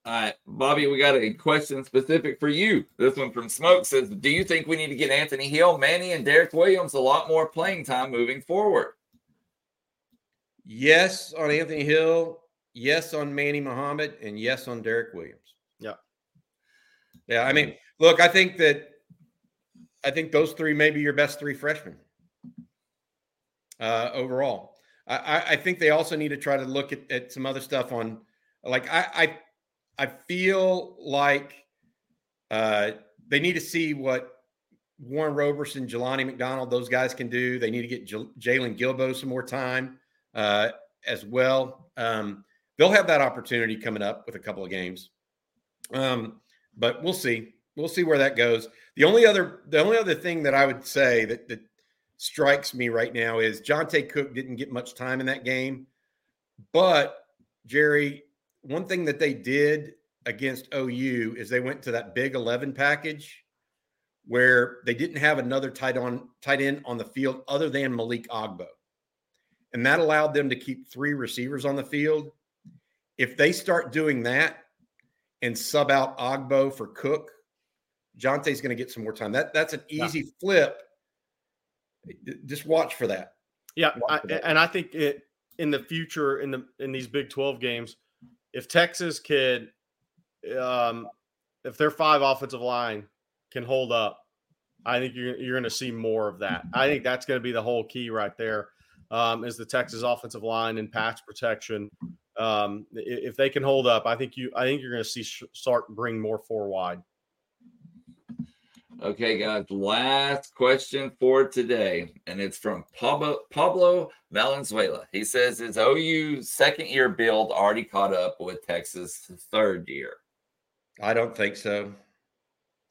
All right, Bobby, we got a question specific for you. This one from Smoke says, "Do you think we need to get Anthony Hill, Manny, and Derek Williams a lot more playing time moving forward?" Yes on Anthony Hill, yes on Manny Muhammad, and yes on Derek Williams. Yeah. Yeah. I mean, look, I think that I think those three may be your best three freshmen uh, overall. I, I, think they also need to try to look at, at some other stuff on like I I, I feel like uh, they need to see what Warren Roberson, Jelani McDonald, those guys can do. They need to get J- Jaylon Guilbeau some more time uh, as well. Um, they'll have that opportunity coming up with a couple of games, um, but we'll see. We'll see where that goes. The only other, the only other thing that I would say that that strikes me right now is Johntay Cook didn't get much time in that game, but Jerry, one thing that they did against OU is they went to that big eleven package where they didn't have another tight on tight end on the field other than Malik Agbo. And that allowed them to keep three receivers on the field. If they start doing that and sub out Agbo for Cook, Johntay's going to get some more time. That that's an Yeah. easy flip. Just watch for that. Yeah, I, for that. and I think it in the future in the in these Big Twelve games, if Texas could, um, if their five offensive line can hold up, I think you're you're going to see more of that. I think that's going to be the whole key right there. Um, is the Texas offensive line and pass protection. Um, if they can hold up, I think you I think you're going to see sh- start bring more four wide. Okay, guys, last question for today, and it's from Pablo, Valenzuela. He says, Is OU second year build already caught up with Texas third year? I don't think so.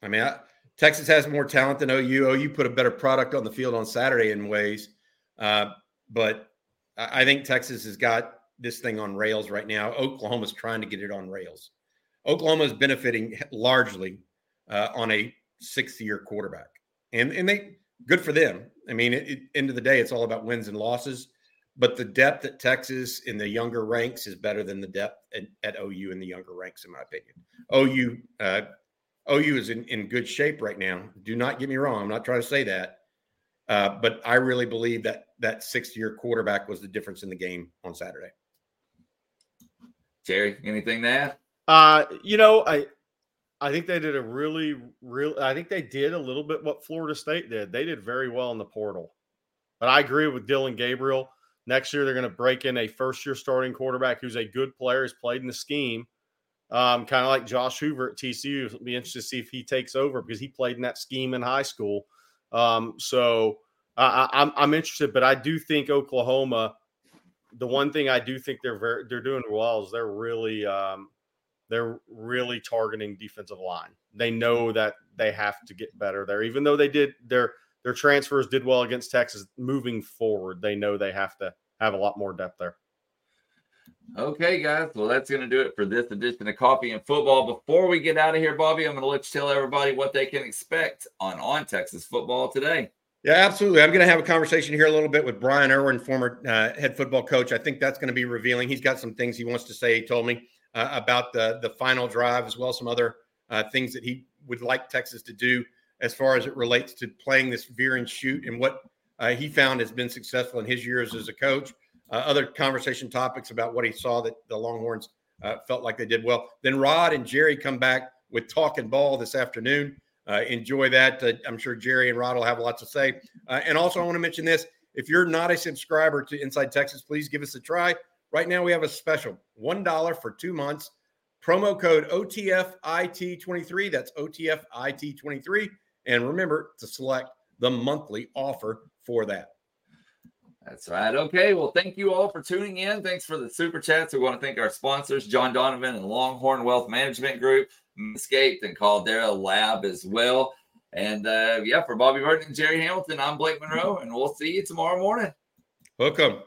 I mean, I, Texas has more talent than OU. OU put a better product on the field on Saturday in ways, uh, but I, I think Texas has got this thing on rails right now. Oklahoma's trying to get it on rails. Oklahoma is benefiting largely uh, on a sixth-year quarterback, and and they good for them. I mean, it, it, end of the day, it's all about wins and losses. But the depth at Texas in the younger ranks is better than the depth at, at OU in the younger ranks, in my opinion. OU uh, OU is in, in good shape right now. Do not get me wrong. I'm not trying to say that. Uh, but I really believe that that sixth year quarterback was the difference in the game on Saturday. Jerry, anything to add? Uh, you know, I I think they did a really, real. I think they did a little bit what Florida State did. They did very well in the portal. But I agree with Dillon Gabriel. Next year, they're going to break in a first year starting quarterback who's a good player, has played in the scheme. Um, kind of like Josh Hoover at TCU. It'll be interesting to see if he takes over because he played in that scheme in high school. Um, so I, I'm I'm interested, but I do think Oklahoma. The one thing I do think they're very they're doing well is they're really um, they're really targeting defensive line. They know that they have to get better there, even though they did their their transfers did well against Texas. Moving forward, they know they have to have a lot more depth there. Okay, guys. Well, that's going to do it for this edition of Coffee and Football. Before we get out of here, Bobby, I'm going to let you tell everybody what they can expect on On Texas Football today. Yeah, absolutely. I'm going to have a conversation here a little bit with Brian Irwin, former uh, head football coach. I think that's going to be revealing. He's got some things he wants to say. He told me uh, about the the final drive, as well as some other uh, things that he would like Texas to do as far as it relates to playing this veer and shoot and what uh, he found has been successful in his years as a coach. Uh, other conversation topics about what he saw that the Longhorns uh, felt like they did well. Then Rod and Jerry come back with talking ball this afternoon. Uh, enjoy that. I'm sure Jerry and Rod will have lots to say. And also, I want to mention this: if you're not a subscriber to Inside Texas, please give us a try. Right now, we have a special one dollar for two months. Promo code OTFIT23. That's OTFIT23. And remember to select the monthly offer for that. That's right. Okay. Well, thank you all for tuning in. Thanks for the super chats. We want to thank our sponsors, John Donovan and Longhorn Wealth Management Group, Escaped and Caldera Lab as well. And uh, yeah, for Bobby Burton and Jerry Hamilton, I'm Blake Monroe, and we'll see you tomorrow morning. Welcome.